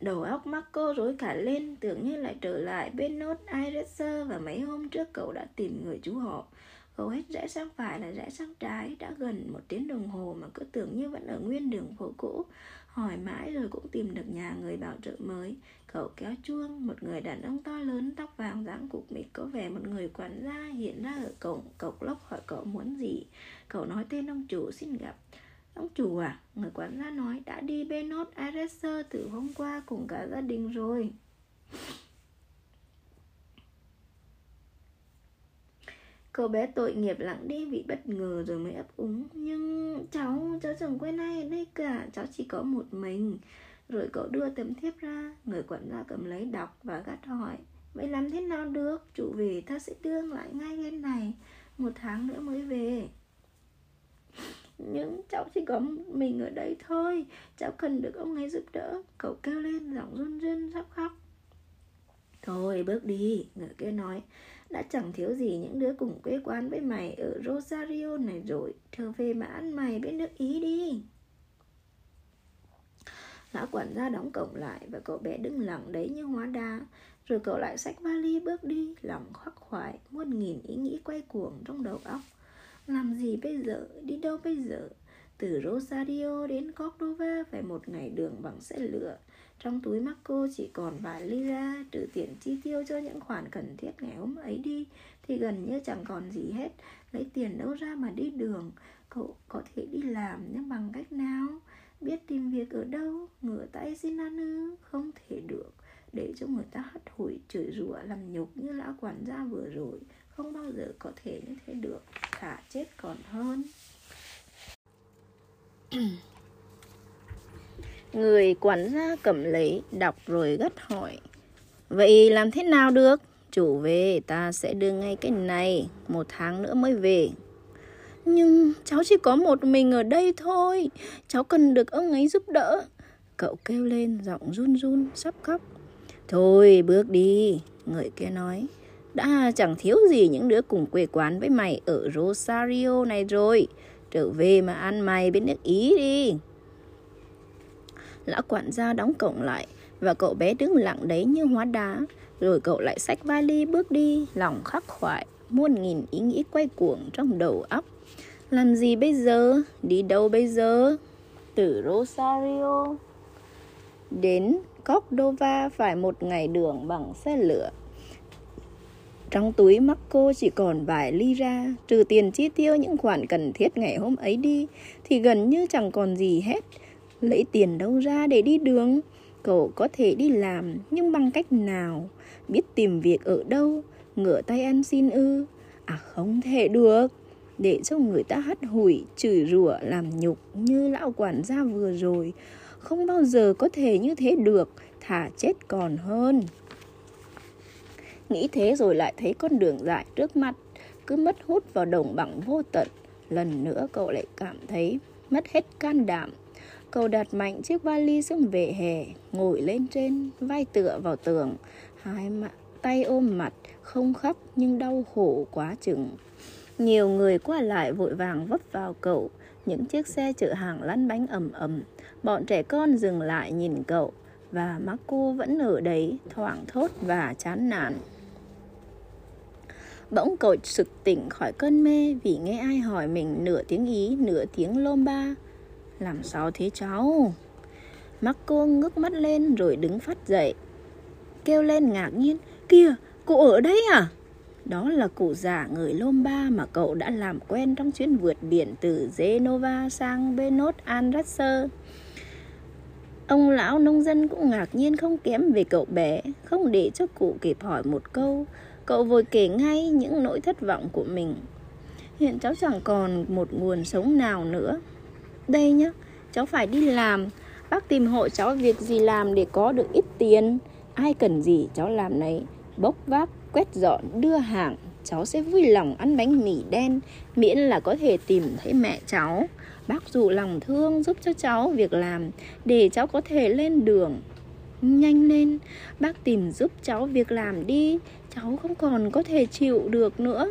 Đầu óc Marco rối cả lên, Tưởng như lại trở lại bên nốt Ireser Và mấy hôm trước cậu đã tìm người chú họ. Cậu hết rẽ sang phải là rẽ sang trái, Đã gần một tiếng đồng hồ Mà cứ tưởng như vẫn ở nguyên đường phố cũ. Hỏi mãi rồi cũng tìm được nhà người bảo trợ mới. Cậu kéo chuông Một người đàn ông to lớn Tóc vàng dáng cục mịch Có vẻ một người quản gia hiện ra ở cổng. Cậu lốc hỏi cậu muốn gì? Cậu nói tên ông chủ xin gặp. Ông chủ à, người quản gia nói đã đi Benot Areser từ hôm qua cùng cả gia đình rồi. Cậu bé tội nghiệp lặng đi vì bất ngờ rồi mới ấp úng. Nhưng cháu, cháu chẳng quen ai ở đây cả. Cháu chỉ có một mình. Rồi cậu đưa tấm thiếp ra. Người quản gia cầm lấy đọc và gắt hỏi Vậy làm thế nào được? Chủ về ta sẽ đưa lại ngay bên này. Một tháng nữa mới về. Nhưng cháu chỉ có mình ở đây thôi. Cháu cần được ông ấy giúp đỡ. Cậu kêu lên giọng run run sắp khóc. Thôi bước đi. Người kia nói đã chẳng thiếu gì những đứa cùng quê quán với mày Ở Rosario này rồi Trở về mà ăn mày bên nước Ý đi Lão quản gia đóng cổng lại Và cậu bé đứng lặng đấy như hóa đá Rồi cậu lại xách vali bước đi, Lòng khoác khoải, Muôn nghìn ý nghĩ quay cuồng trong đầu óc làm gì bây giờ? Đi đâu bây giờ? Từ Rosario đến Cordova phải một ngày đường bằng xe lửa. Trong túi Marco chỉ còn vài lira trừ tiền chi tiêu cho những khoản cần thiết ngày hôm ấy đi, thì gần như chẳng còn gì hết. Lấy tiền đâu ra mà đi đường? Cậu có thể đi làm nhưng bằng cách nào? Biết tìm việc ở đâu? Ngửa tay xin ăn ư? Không thể được. Để cho người ta hất hủi, chửi rủa, làm nhục như lão quản gia vừa rồi, không bao giờ có thể như thế được thả chết còn hơn [CLEARS THROAT] người quản gia cầm lấy, đọc rồi gắt hỏi. Vậy làm thế nào được? Chủ về, ta sẽ đưa ngay cái này, một tháng nữa mới về. Nhưng cháu chỉ có một mình ở đây thôi, cháu cần được ông ấy giúp đỡ. Cậu kêu lên, giọng run run, sắp khóc. Thôi, bước đi, người kia nói. Đã, chẳng thiếu gì những đứa cùng quê quán với mày ở Rosario này rồi. Trở về mà ăn mày bên nước Ý đi. Lão quản gia đóng cổng lại và cậu bé đứng lặng đấy như hóa đá. Rồi cậu lại xách vali bước đi, lòng khắc khoải, muôn nghìn ý nghĩ quay cuồng trong đầu óc. Làm gì bây giờ? Đi đâu bây giờ? Từ Rosario đến Cordova phải một ngày đường bằng xe lửa. Trong túi Marco chỉ còn vài ly ra, trừ tiền chi tiêu những khoản cần thiết ngày hôm ấy đi, thì gần như chẳng còn gì hết. Lấy tiền đâu ra để đi đường? Cậu có thể đi làm, nhưng bằng cách nào? Biết tìm việc ở đâu? Ngửa tay ăn xin ư? À không thể được. Để cho người ta hắt hủi, chửi rủa, làm nhục như lão quản gia vừa rồi. Không bao giờ có thể như thế được, thả chết còn hơn. Nghĩ thế rồi lại thấy con đường dài trước mặt Cứ mất hút vào đồng bằng vô tận Lần nữa cậu lại cảm thấy mất hết can đảm Cậu đặt mạnh chiếc vali xuống vệ hè Ngồi lên trên Vai tựa vào tường Hai, tay ôm mặt, không khóc nhưng đau khổ quá chừng. Nhiều người qua lại vội vàng vấp vào cậu, những chiếc xe chở hàng lăn bánh ầm ầm. Bọn trẻ con dừng lại nhìn cậu và Marco vẫn ở đấy, thoảng thốt và chán nản. Bỗng cậu sực tỉnh khỏi cơn mê vì nghe ai hỏi mình nửa tiếng Ý, nửa tiếng Lomba. Làm sao thế cháu? Marco ngước mắt lên rồi đứng phát dậy. Kêu lên ngạc nhiên, kìa, cụ ở đấy à? Đó là cụ già người Lomba mà cậu đã làm quen trong chuyến vượt biển từ Genova sang Benot Andrasser. Ông lão nông dân cũng ngạc nhiên không kém về cậu bé, không để cho cụ kịp hỏi một câu. Cậu vội kể ngay những nỗi thất vọng của mình. Hiện cháu chẳng còn một nguồn sống nào nữa. Đây nhá, cháu phải đi làm. Bác tìm hộ cháu việc gì làm để có được ít tiền. Ai cần gì cháu làm này, bốc vác, quét dọn, đưa hàng. Cháu sẽ vui lòng ăn bánh mì đen, miễn là có thể tìm thấy mẹ cháu. Bác dụ lòng thương giúp cho cháu việc làm để cháu có thể lên đường. Nhanh lên, bác tìm giúp cháu việc làm đi, cháu không còn có thể chịu được nữa.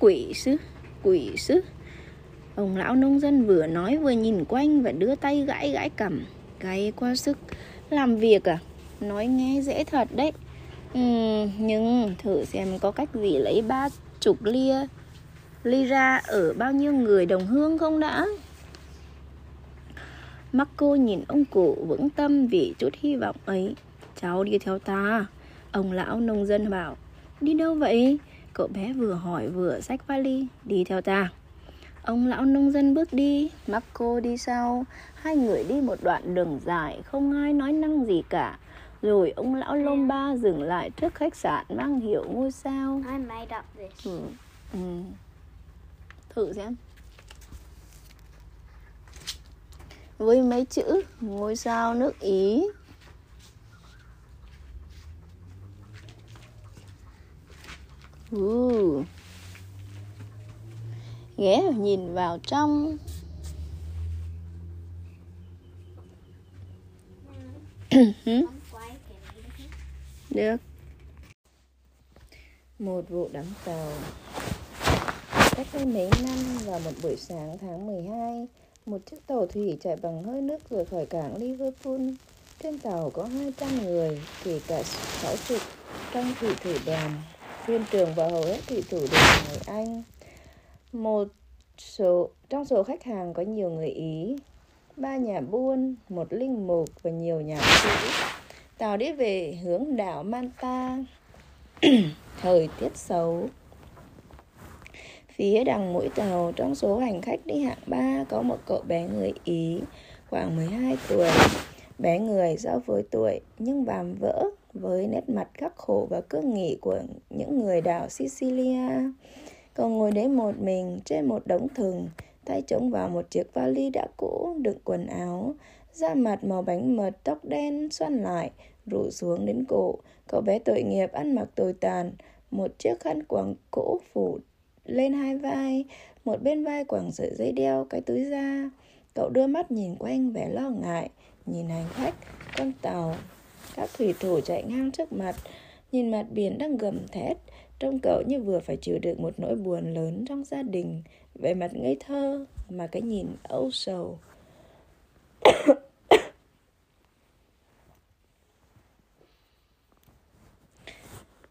Quỷ sứ, quỷ sứ. Ông lão nông dân vừa nói vừa nhìn quanh và đưa tay gãi gãi cầm, gay quá sức. Làm việc à? Nói nghe dễ thật đấy. Ừ, nhưng thử xem có cách gì lấy ba chục lia ly ra ở bao nhiêu người đồng hương không đã Marco nhìn ông cụ vững tâm vì chút hy vọng ấy Cháu đi theo ta Ông lão nông dân bảo Đi đâu vậy? Cậu bé vừa hỏi vừa xách vali Đi theo ta Ông lão nông dân bước đi Marco đi sau Hai người đi một đoạn đường dài Không ai nói năng gì cả rồi ông lão Lomba dừng lại trước khách sạn mang hiệu ngôi sao. I made up this. Ừ. Ừ. Thử xem. Với mấy chữ ngôi sao nước Ý. Uh. Ghé nhìn vào trong. [COUGHS] Được. Một vụ đắm tàu. Cách đây mấy năm vào một buổi sáng tháng 12 Một chiếc tàu thủy chạy bằng hơi nước rời khỏi cảng Liverpool. Trên tàu có 200 người, kể cả 60 trong thủy thủ đoàn Thuyền trưởng và hầu hết thủy thủ đều người Anh. Một số Trong số khách hàng có nhiều người Ý ba nhà buôn, một linh mục và nhiều nhà sĩ. Tàu đi về hướng đảo Manta. [CLEARS THROAT] Thời tiết xấu. Phía đằng mũi tàu trong số hành khách đi hạng 3 có một cậu bé người Ý khoảng 12 tuổi. Bé người so với tuổi nhưng vàm vỡ với nét mặt khắc khổ và cương nghị của những người đảo Sicilia. Cậu ngồi đấy một mình, trên một đống thừng. Tay chống vào một chiếc vali đã cũ, đựng quần áo. Da mặt màu bánh mật, tóc đen, xoăn lại, rủ xuống đến cổ. Cậu bé tội nghiệp ăn mặc tồi tàn. Một chiếc khăn quàng cũ phủ lên hai vai. Một bên vai quàng sợi dây đeo cái túi da. Cậu đưa mắt nhìn quanh, vẻ lo ngại. Nhìn hành khách, con tàu. Các thủy thủ chạy ngang trước mặt. Nhìn mặt biển đang gầm thét trông cậu như vừa phải chịu được một nỗi buồn lớn trong gia đình. Về mặt ngây thơ mà cái nhìn âu sầu.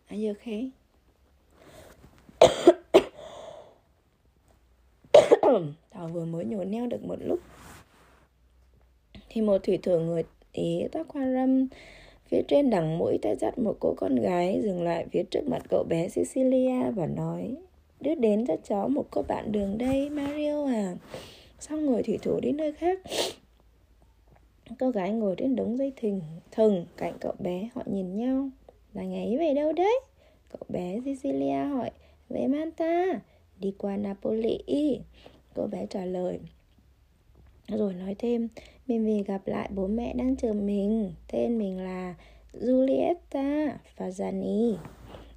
Are you okay? Tao vừa mới nhổ neo được một lúc. Thì một thủy thủ người Ý tóc hoa râm Phía trên đằng mũi tay dắt một cô con gái Dừng lại phía trước mặt cậu bé Cecilia Và nói, Đưa đến cho cháu một cô bạn đường đây, Mario à. Xong người thủy thủ đi nơi khác? Cô gái ngồi trên đống dây thừng Thừng cạnh cậu bé, Họ nhìn nhau. Là ngày ấy về đâu đấy? Cậu bé Cecilia hỏi. Về Manta, Đi qua Napoli. Cô bé trả lời. Rồi nói thêm. Mình về gặp lại bố mẹ đang chờ mình. Tên mình là Julieta Fazani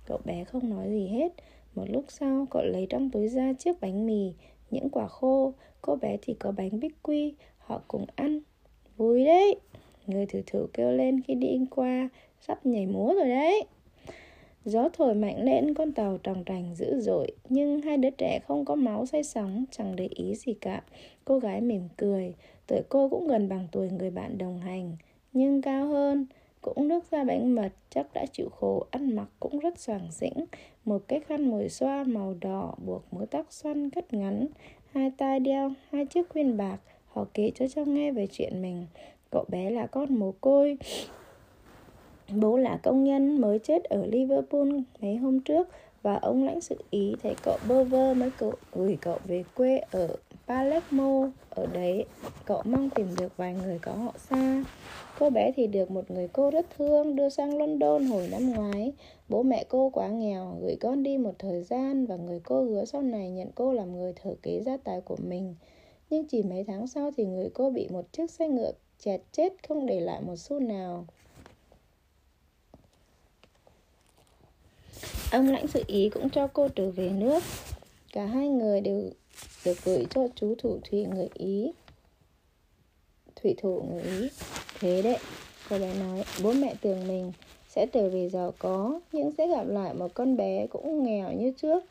Cậu bé không nói gì hết. Một lúc sau, cậu lấy trong túi ra chiếc bánh mì, những quả khô, cô bé thì có bánh bích quy, họ cùng ăn. Vui đấy! Người thử thử kêu lên khi đi qua Sắp nhảy múa rồi đấy. Gió thổi mạnh lên con tàu tròng trành dữ dội. Nhưng hai đứa trẻ không có máu say sóng Chẳng để ý gì cả. Cô gái mỉm cười Tuổi cô cũng gần bằng tuổi người bạn đồng hành, Nhưng cao hơn. Cũng nước ra bánh mật, Chắc đã chịu khổ, Ăn mặc cũng rất soàng xĩnh Một cái khăn mồi xoa màu đỏ Buộc mớ tóc xoăn cắt ngắn. Hai tai đeo, hai chiếc khuyên bạc, Họ kể cho cháu nghe về chuyện mình. Cậu bé là con mồ côi. Bố là công nhân mới chết ở Liverpool mấy hôm trước, và ông lãnh sự ý thấy cậu bơ vơ mới cậu gửi cậu về quê ở Palermo. Ở đấy, cậu mong tìm được vài người có họ xa. Cô bé thì được một người cô rất thương đưa sang London hồi năm ngoái. Bố mẹ cô quá nghèo, gửi con đi một thời gian và người cô hứa sau này nhận cô làm người thừa kế gia tài của mình. Nhưng chỉ mấy tháng sau thì người cô bị một chiếc xe ngựa chẹt chết không để lại một xu nào. Ông lãnh sự Ý cũng cho cô trở về nước Cả hai người đều được gửi cho chú thủ thủy người Ý. Thủy thủ người Ý. Thế đấy, cô bé nói Bố mẹ tưởng mình sẽ trở về giàu có Nhưng sẽ gặp lại một con bé cũng nghèo như trước.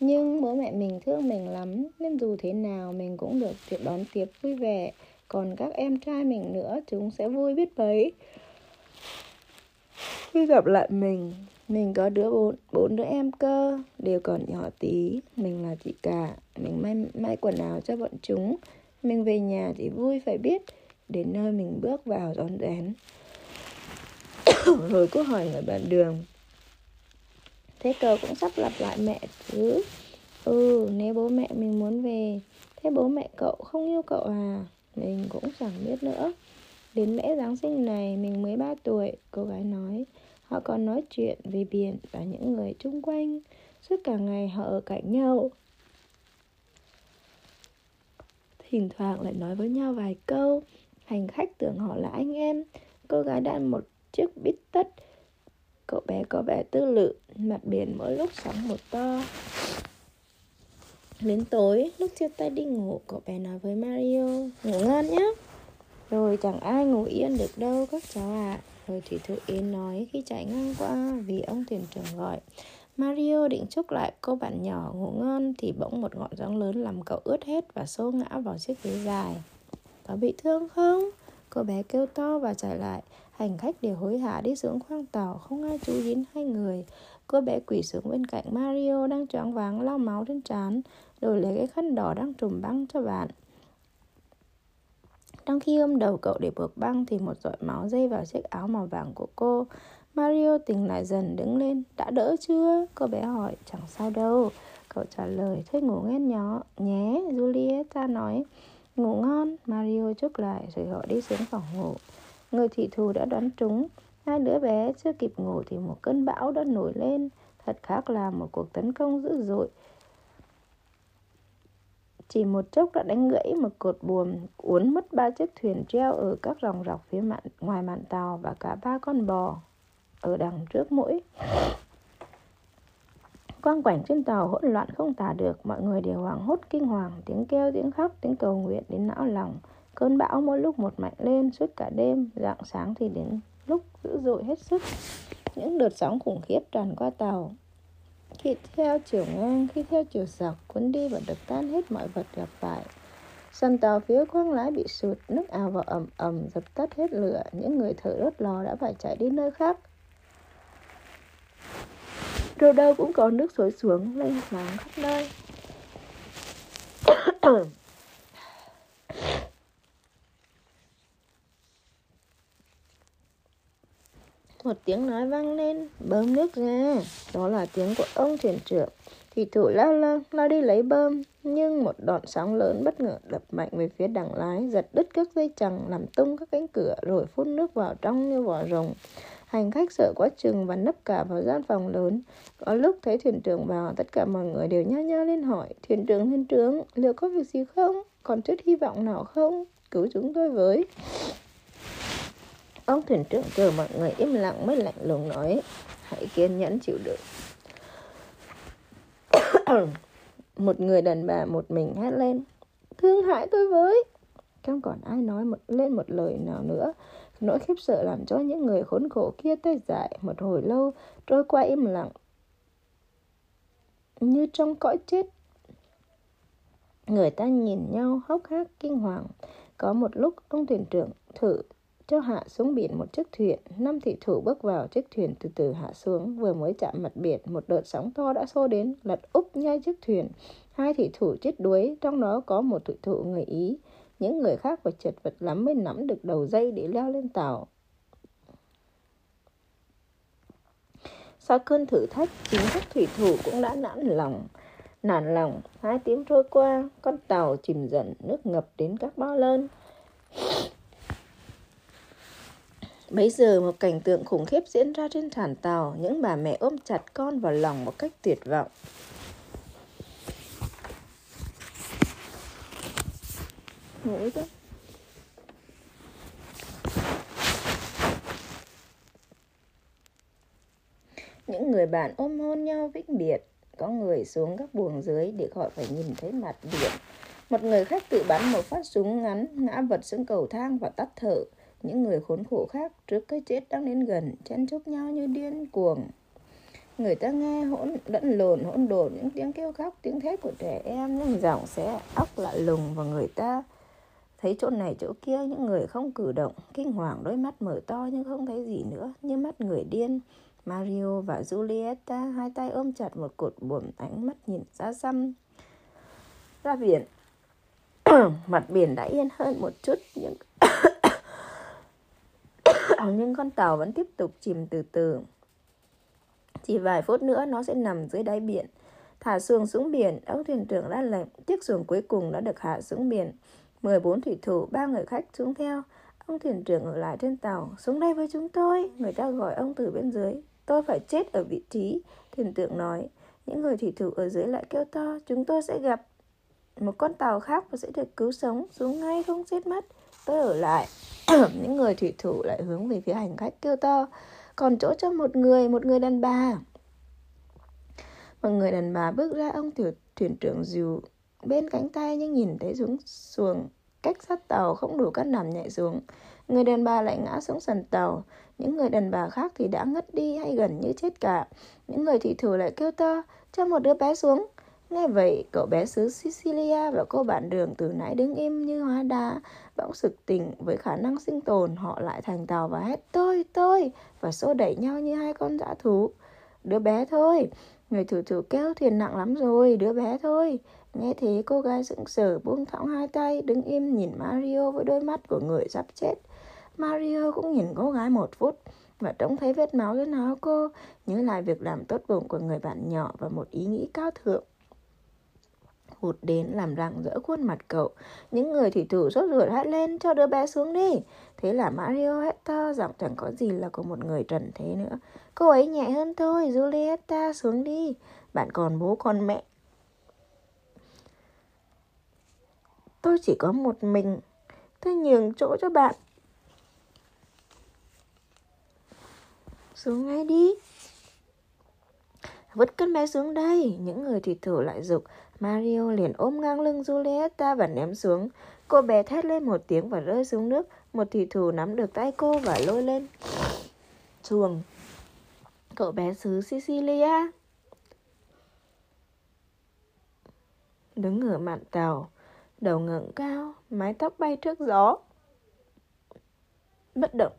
Nhưng bố mẹ mình thương mình lắm Nên dù thế nào mình cũng được tiếp đón tiếp vui vẻ. Còn các em trai mình nữa Chúng sẽ vui biết bấy. Khi gặp lại mình mình có đứa bốn, bốn đứa em cơ. Đều còn nhỏ tí. Mình là chị cả. Mình may, may quần áo cho bọn chúng. Mình về nhà thì vui phải biết. Đến nơi mình bước vào rón rén. [COUGHS] Rồi cô hỏi người bạn đường. Thế cậu cũng sắp lặp lại mẹ chứ? Ừ nếu bố mẹ mình muốn về Thế bố mẹ cậu không yêu cậu à? Mình cũng chẳng biết nữa. Đến lễ Giáng sinh này mình mới 3 tuổi Cô gái nói. Họ còn nói chuyện về biển và những người chung quanh Suốt cả ngày họ ở cạnh nhau. Thỉnh thoảng lại nói với nhau vài câu. Hành khách tưởng họ là anh em. Cô gái đan một chiếc bít tất. Cậu bé có vẻ tư lự. Mặt biển mỗi lúc sóng một to. Đến tối, lúc chia tay đi ngủ Cậu bé nói với Mario Ngủ ngon nhé Rồi chẳng ai ngủ yên được đâu các cháu ạ. à. Thời thủy thủ Yến nói khi chạy ngang qua vì ông thuyền trưởng gọi Mario định chúc lại cô bạn nhỏ ngủ ngon thì bỗng một ngọn gió lớn làm cậu ướt hết và xô ngã vào chiếc ghế dài. Có bị thương không? Cô bé kêu to và chạy lại. Hành khách đều hối hả đi xuống khoang tàu, không ai chú ý hai người. Cô bé quỳ xuống bên cạnh Mario đang choáng váng lau máu trên trán, rồi lấy cái khăn đỏ đang trùm băng cho bạn đang khi ôm đầu cậu để buộc băng thì một giọt máu dây vào chiếc áo màu vàng của cô. Mario tỉnh lại dần đứng lên. Đã đỡ chưa? Cô bé hỏi. Chẳng sao đâu. Cậu trả lời. Thôi ngủ nghe nhỏ, nhé. Julieta nói. Ngủ ngon. Mario chúc lại rồi họ đi xuống phòng ngủ. Người thị thù đã đoán trúng. Hai đứa bé chưa kịp ngủ thì một cơn bão đã nổi lên. Thật khác là một cuộc tấn công dữ dội. Chỉ một chốc đã đánh gãy một cột buồm, uốn mất ba chiếc thuyền treo ở các dòng rọc phía mạn, ngoài mạn tàu và cả ba con bò ở đằng trước mũi. Quang quảnh trên tàu hỗn loạn không tả được, mọi người đều hoảng hốt kinh hoàng, tiếng kêu, tiếng khóc, tiếng cầu nguyện đến não lòng. Cơn bão mỗi lúc một mạnh lên suốt cả đêm, rạng sáng thì đến lúc dữ dội hết sức. Những đợt sóng khủng khiếp tràn qua tàu, khi theo chiều ngang, khi theo chiều dọc, cuốn đi và đập tan hết mọi vật gặp phải. Sàn tàu phía khoang lái bị sụt, nước ào vào ẩm ẩm, dập tắt hết lửa. Những người thợ đốt lò đã phải chạy đi nơi khác. Đâu đâu cũng có nước xối xuống, lên láng khắp nơi. Một tiếng nói vang lên, bơm nước ra. Đó là tiếng của ông thuyền trưởng. Thì thủ lao lao, lao đi lấy bơm. Nhưng một đoạn sóng lớn bất ngờ đập mạnh về phía đằng lái, giật đứt các dây chằng làm tung các cánh cửa, rồi phun nước vào trong như vỏ rồng. Hành khách sợ quá chừng và nấp cả vào gian phòng lớn. Có lúc thấy thuyền trưởng vào, tất cả mọi người đều nhao nhao lên hỏi, thuyền trưởng, thuyền trưởng, liệu có việc gì không? Còn chút hy vọng nào không? Cứu chúng tôi với. Ông thuyền trưởng chờ mọi người im lặng mới lạnh lùng nói Hãy kiên nhẫn chịu đựng [COUGHS] Một người đàn bà một mình hét lên Thương hại tôi với Không còn ai nói một, lên một lời nào nữa Nỗi khiếp sợ làm cho những người khốn khổ kia tê dại một hồi lâu trôi qua im lặng như trong cõi chết. Người ta nhìn nhau hốc hác kinh hoàng. Có một lúc ông thuyền trưởng thử cho hạ xuống biển một chiếc thuyền. Năm thị thủ bước vào chiếc thuyền từ từ hạ xuống. Vừa mới chạm mặt biển, một đợt sóng to đã xô đến, lật úp ngay chiếc thuyền. Hai thị thủ chết đuối, trong đó có một thị thủ người Ý. Những người khác phải chật vật lắm mới nắm được đầu dây để leo lên tàu. Sau cơn thử thách, chính các thủy thủ cũng đã nản lòng. Nản lòng, hai tiếng trôi qua, con tàu chìm dần, nước ngập đến các bao lơn. Bấy giờ một cảnh tượng khủng khiếp diễn ra trên thản tàu, những bà mẹ ôm chặt con vào lòng một cách tuyệt vọng. Ngủ chứ. Những người bạn ôm hôn nhau vĩnh biệt, có người xuống các buồng dưới để khỏi phải nhìn thấy mặt biển. Một người khách tự bắn một phát súng ngắn, ngã vật xuống cầu thang và tắt thở. Những người khốn khổ khác trước cái chết đang đến gần, chen chúc nhau như điên cuồng. Người ta nghe hỗn lẫn lộn hỗn độn những tiếng kêu khóc, tiếng thét của trẻ em, những giọng xé óc lạ lùng và người ta thấy chỗ này chỗ kia những người không cử động, kinh hoàng đôi mắt mở to nhưng không thấy gì nữa, như mắt người điên. Mario và Julieta hai tay ôm chặt một cột buồm ánh mắt nhìn ra xăm ra biển. [CLEARS THROAT] Mặt biển đã yên hơn một chút nhưng nhưng con tàu vẫn tiếp tục chìm từ từ. Chỉ vài phút nữa nó sẽ nằm dưới đáy biển. Thả xuồng xuống biển, ông thuyền trưởng ra lệnh, chiếc xuồng cuối cùng đã được hạ xuống biển. 14 thủy thủ, ba người khách xuống theo. Ông thuyền trưởng ở lại trên tàu, xuống đây với chúng tôi. Người ta gọi ông từ bên dưới. Tôi phải chết ở vị trí, thuyền trưởng nói. Những người thủy thủ ở dưới lại kêu to, chúng tôi sẽ gặp một con tàu khác và sẽ được cứu sống, xuống ngay không chết mất. Tôi ở lại. [COUGHS] Những người thủy thủ lại hướng về phía hành khách kêu to, còn chỗ cho một người, một người đàn bà. Một người đàn bà bước ra ông thuyền thuyền trưởng dù bên cánh tay nhưng nhìn thấy xuống xuồng cách sát tàu không đủ cắt nằm nhảy xuống. Người đàn bà lại ngã xuống sàn tàu. Những người đàn bà khác thì đã ngất đi hay gần như chết cả. Những người thị thủ lại kêu to, cho một đứa bé xuống. Nghe vậy, cậu bé xứ Sicilia và cô bạn đường từ nãy đứng im như hóa đá, bỗng sực tỉnh với khả năng sinh tồn, họ lại thành tàu và hét tôi, tôi, và xô đẩy nhau như hai con dã thú. Đứa bé thôi, người thủ thủ kêu thuyền nặng lắm rồi, đứa bé thôi. Nghe thế cô gái sững sờ buông thõng hai tay, đứng im nhìn Mario với đôi mắt của người sắp chết. Mario cũng nhìn cô gái một phút và trông thấy vết máu trên áo cô, nhớ lại việc làm tốt bụng của người bạn nhỏ và một ý nghĩ cao thượng hụt đến làm rạng rỡ khuôn mặt cậu. Những người thủy thủ sốt ruột hét lên cho đứa bé xuống đi. Thế là Mario hét to giọng chẳng có gì là của một người trần thế nữa. Cô ấy nhẹ hơn thôi, Julieta xuống đi. Bạn còn bố con mẹ. Tôi chỉ có một mình. Tôi nhường chỗ cho bạn. Xuống ngay đi. Vứt con bé xuống đây. Những người thủy thủ lại dục. Mario liền ôm ngang lưng Julieta và ném xuống. Cô bé thét lên một tiếng và rơi xuống nước. Một thủy thủ nắm được tay cô và lôi lên. Chuồng. Cậu bé xứ Sicilia. Đứng ở mạn tàu. Đầu ngẩng cao, mái tóc bay trước gió. Bất động,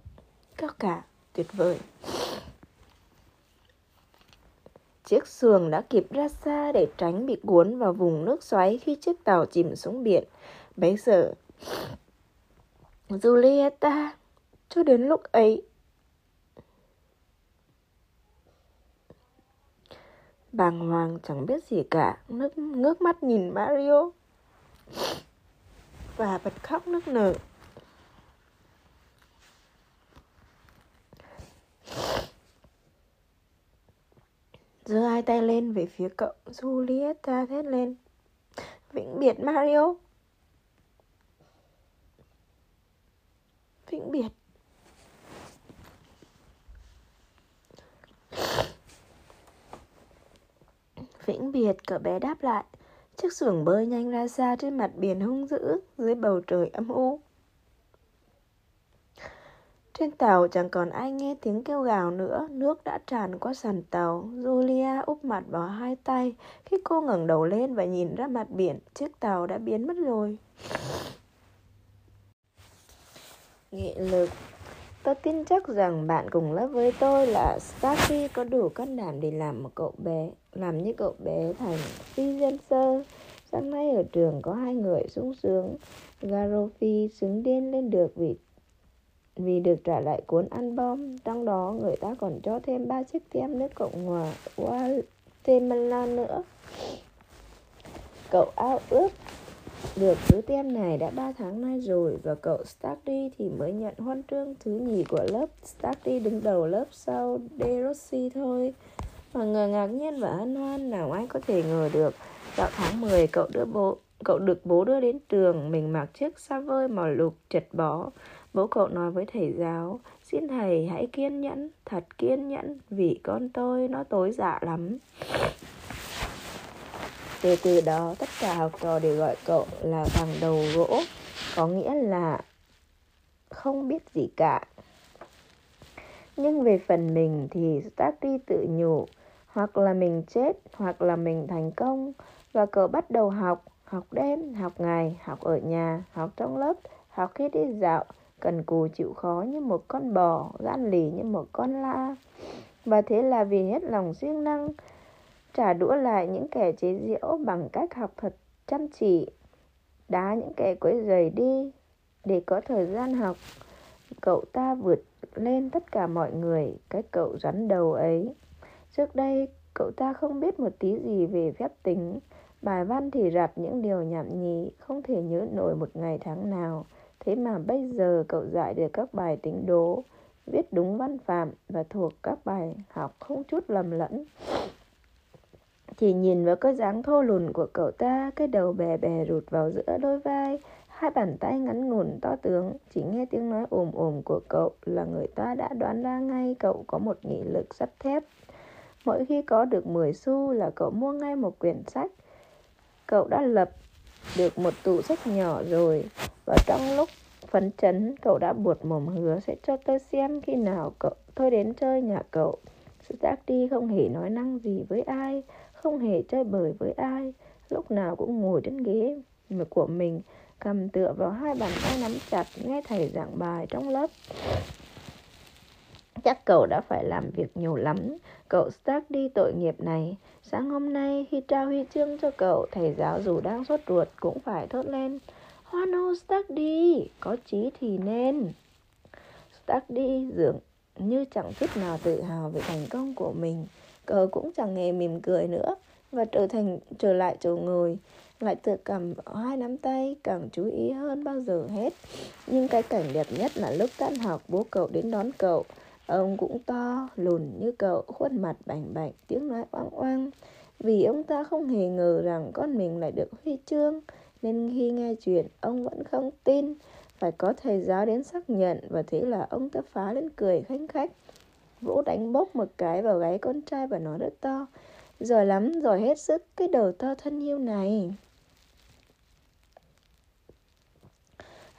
cao cả, tuyệt vời. Chiếc xuồng đã kịp ra xa để tránh bị cuốn vào vùng nước xoáy khi chiếc tàu chìm xuống biển. Bấy giờ, Julieta, cho đến lúc ấy, bàng hoàng chẳng biết gì cả, nước ngước mắt nhìn Mario và bật khóc nức nở. Giơ hai tay lên về phía cậu Julieta thét lên. Vĩnh biệt, Mario. Vĩnh biệt. Vĩnh biệt, cậu bé đáp lại. Chiếc xuồng bơi nhanh ra xa trên mặt biển hung dữ dưới bầu trời âm u. Trên tàu chẳng còn ai nghe tiếng kêu gào nữa, nước đã tràn qua sàn tàu. Julia úp mặt vào hai tay. Khi cô ngẩng đầu lên và nhìn ra mặt biển, chiếc tàu đã biến mất rồi. Nghị lực Tôi tin chắc rằng bạn cùng lớp với tôi là Starkey có đủ can đảm để làm một cậu bé, làm như cậu bé thành phi dân sơ. Sáng nay ở trường có hai người sung sướng. Garofi xứng điên lên được vì vì được trả lại cuốn album, trong đó người ta còn cho thêm ba chiếc tem nước cộng hòa Guatemala nữa. Cậu ao ước được thứ tem này đã 3 tháng nay rồi và cậu Stardy thì mới nhận huân chương thứ nhì của lớp. Stardy đứng đầu lớp sau De Rossi thôi. Mà người ngạc nhiên và hân hoan, nào ai có thể ngờ được. Vào tháng 10 cậu đưa bố, cậu được bố đưa đến trường, mình mặc chiếc xa vơi màu lục chật bó. Bố cậu nói với thầy giáo Xin thầy hãy kiên nhẫn Thật kiên nhẫn Vì con tôi nó tối dạ lắm. Từ từ đó tất cả học trò đều gọi cậu là thằng đầu gỗ Có nghĩa là không biết gì cả. Nhưng về phần mình thì Starkey tự nhủ Hoặc là mình chết Hoặc là mình thành công Và cậu bắt đầu học Học đêm, học ngày, học ở nhà, học trong lớp, học khi đi dạo cần cù chịu khó như một con bò, gan lì như một con la. Và thế là vì hết lòng siêng năng, trả đũa lại những kẻ chế giễu bằng cách học thật chăm chỉ, đá những kẻ quấy rầy đi để có thời gian học. Cậu ta vượt lên tất cả mọi người, cái cậu rắn đầu ấy. Trước đây, cậu ta không biết một tí gì về phép tính, bài văn thì rặt những điều nhảm nhí, không thể nhớ nổi một ngày tháng nào. Thế mà bây giờ cậu giải được các bài tính đố, viết đúng văn phạm và thuộc các bài học không chút lầm lẫn. Chỉ nhìn vào cái dáng thô lùn của cậu ta, cái đầu bè bè rụt vào giữa đôi vai, hai bàn tay ngắn ngủn to tướng, chỉ nghe tiếng nói ồm ồm của cậu là người ta đã đoán ra ngay cậu có một nghị lực sắt thép. Mỗi khi có được 10 xu là cậu mua ngay một quyển sách. Cậu đã lập được một tủ sách nhỏ rồi. Và trong lúc phấn chấn, cậu đã buột mồm hứa sẽ cho tôi xem khi nào cậu, tôi đến chơi nhà cậu. Đi không hề nói năng gì với ai, không hề chơi bời với ai, lúc nào cũng ngồi trên ghế của mình, cầm tựa vào hai bàn tay nắm chặt, nghe thầy giảng bài trong lớp. Chắc cậu đã phải làm việc nhiều lắm. Cậu Stark đi tội nghiệp này sáng hôm nay khi trao huy chương cho cậu thầy giáo dù đang sốt ruột cũng phải thốt lên, hoan hô Stark đi, có chí thì nên. Stark đi, dường như chẳng chút nào tự hào về thành công của mình. Cậu cũng chẳng hề mỉm cười nữa và trở thành, trở lại chỗ ngồi. Lại tự cầm hai nắm tay, càng chú ý hơn bao giờ hết. Nhưng cái cảnh đẹp nhất là lúc tan học, bố cậu đến đón cậu. Ông cũng to, lùn như cậu, khuôn mặt bảnh bạch, tiếng nói oang oang. Vì ông ta không hề ngờ rằng con mình lại được huy chương, nên khi nghe chuyện, ông vẫn không tin. Phải có thầy giáo đến xác nhận, và thế là ông ta phá lên cười khanh khách. Vỗ đánh bốc một cái vào gáy con trai và nói rất to. Giỏi lắm, giỏi hết sức, cái đầu to thân yêu này.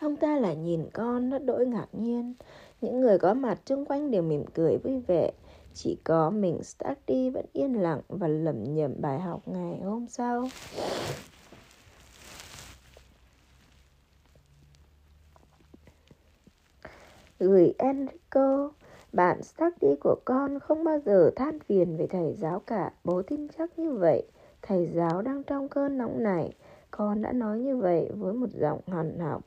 Ông ta lại nhìn con rất đỗi ngạc nhiên những người có mặt xung quanh đều mỉm cười vui vẻ. Chỉ có mình Stardy vẫn yên lặng và lẩm nhẩm bài học ngày hôm sau. Gửi Enrico, bạn Stardy của con không bao giờ than phiền về thầy giáo cả. Bố tin chắc như vậy. Thầy giáo đang trong cơn nóng này. Con đã nói như vậy với một giọng hằn học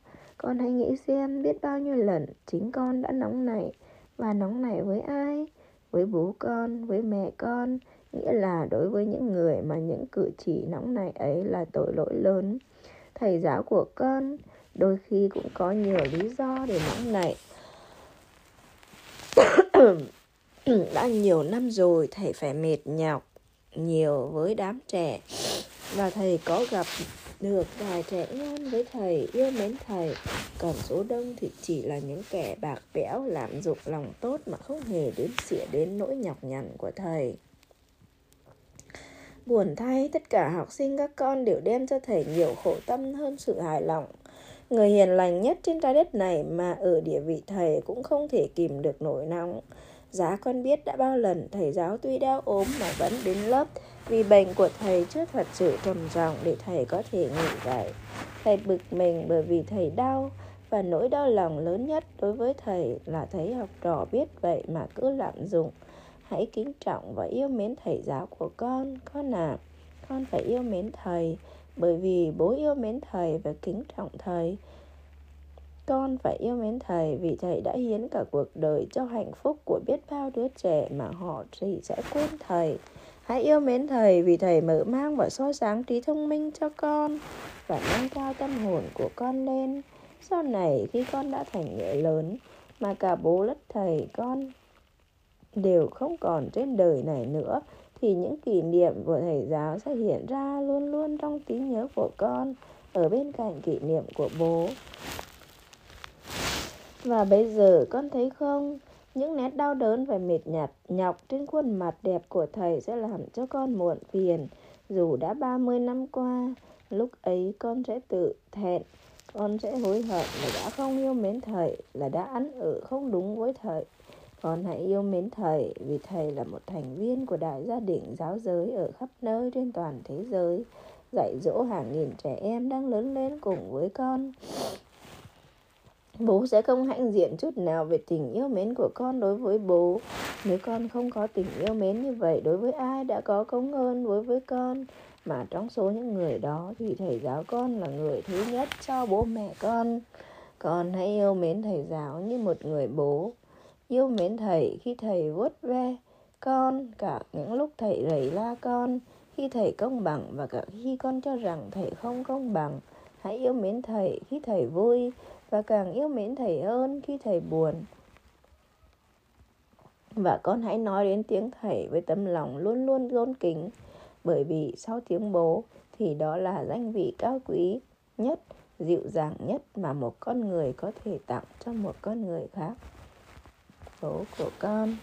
con hãy nghĩ xem biết bao nhiêu lần chính con đã nóng nảy. Và nóng nảy với ai? Với bố con, với mẹ con. Nghĩa là đối với những người mà những cử chỉ nóng nảy ấy là tội lỗi lớn. Thầy giáo của con đôi khi cũng có nhiều lý do để nóng nảy. [COUGHS] Đã nhiều năm rồi thầy phải mệt nhọc nhiều với đám trẻ. Và thầy có gặp được, vài trẻ em với thầy yêu mến thầy, còn số đông thì chỉ là những kẻ bạc bẽo lạm dụng lòng tốt mà không hề đến xỉa đến nỗi nhọc nhằn của thầy buồn thay, tất cả học sinh các con đều đem cho thầy nhiều khổ tâm hơn sự hài lòng Người hiền lành nhất trên trái đất này mà ở địa vị thầy cũng không thể kìm được nổi nóng. Giá con biết đã bao lần thầy giáo tuy đau ốm mà vẫn đến lớp vì bệnh của thầy chưa thật sự trầm trọng để thầy có thể nghỉ dạy. Thầy bực mình bởi vì thầy đau và nỗi đau lòng lớn nhất đối với thầy là thấy học trò biết vậy mà cứ lạm dụng. Hãy kính trọng và yêu mến thầy giáo của con, con à. Con phải yêu mến thầy bởi vì bố yêu mến thầy và kính trọng thầy. Con phải yêu mến thầy vì thầy đã hiến cả cuộc đời cho hạnh phúc của biết bao đứa trẻ mà họ chỉ sẽ quên thầy. Hãy yêu mến thầy vì thầy mở mang và soi sáng trí thông minh cho con và nâng cao tâm hồn của con lên. Sau này khi con đã thành người lớn mà cả bố lẫn thầy con đều không còn trên đời này nữa thì những kỷ niệm của thầy giáo sẽ hiện ra luôn luôn trong trí nhớ của con ở bên cạnh kỷ niệm của bố. Và bây giờ con thấy không, những nét đau đớn và mệt nhạt nhọc trên khuôn mặt đẹp của thầy sẽ làm cho con muộn phiền. Dù đã 30 năm qua, lúc ấy con sẽ tự thẹn, con sẽ hối hận là đã không yêu mến thầy, là đã ăn ở không đúng với thầy. Con hãy yêu mến thầy vì thầy là một thành viên của đại gia đình giáo giới ở khắp nơi trên toàn thế giới, dạy dỗ hàng nghìn trẻ em đang lớn lên cùng với con. Bố sẽ không hãnh diện chút nào về tình yêu mến của con đối với bố. Nếu con không có tình yêu mến như vậy đối với ai đã có công ơn đối với con, mà trong số những người đó thì thầy giáo con là người thứ nhất cho bố mẹ con. Con hãy yêu mến thầy giáo như một người bố. Yêu mến thầy khi thầy vuốt ve con, cả những lúc thầy rầy la con, khi thầy công bằng và cả khi con cho rằng thầy không công bằng. Hãy yêu mến thầy khi thầy vui, và càng yêu mến thầy hơn khi thầy buồn. Và con hãy nói đến tiếng thầy với tấm lòng luôn luôn tôn kính, bởi vì sau tiếng bố thì đó là danh vị cao quý nhất, dịu dàng nhất mà một con người có thể tặng cho một con người khác. Bố của con.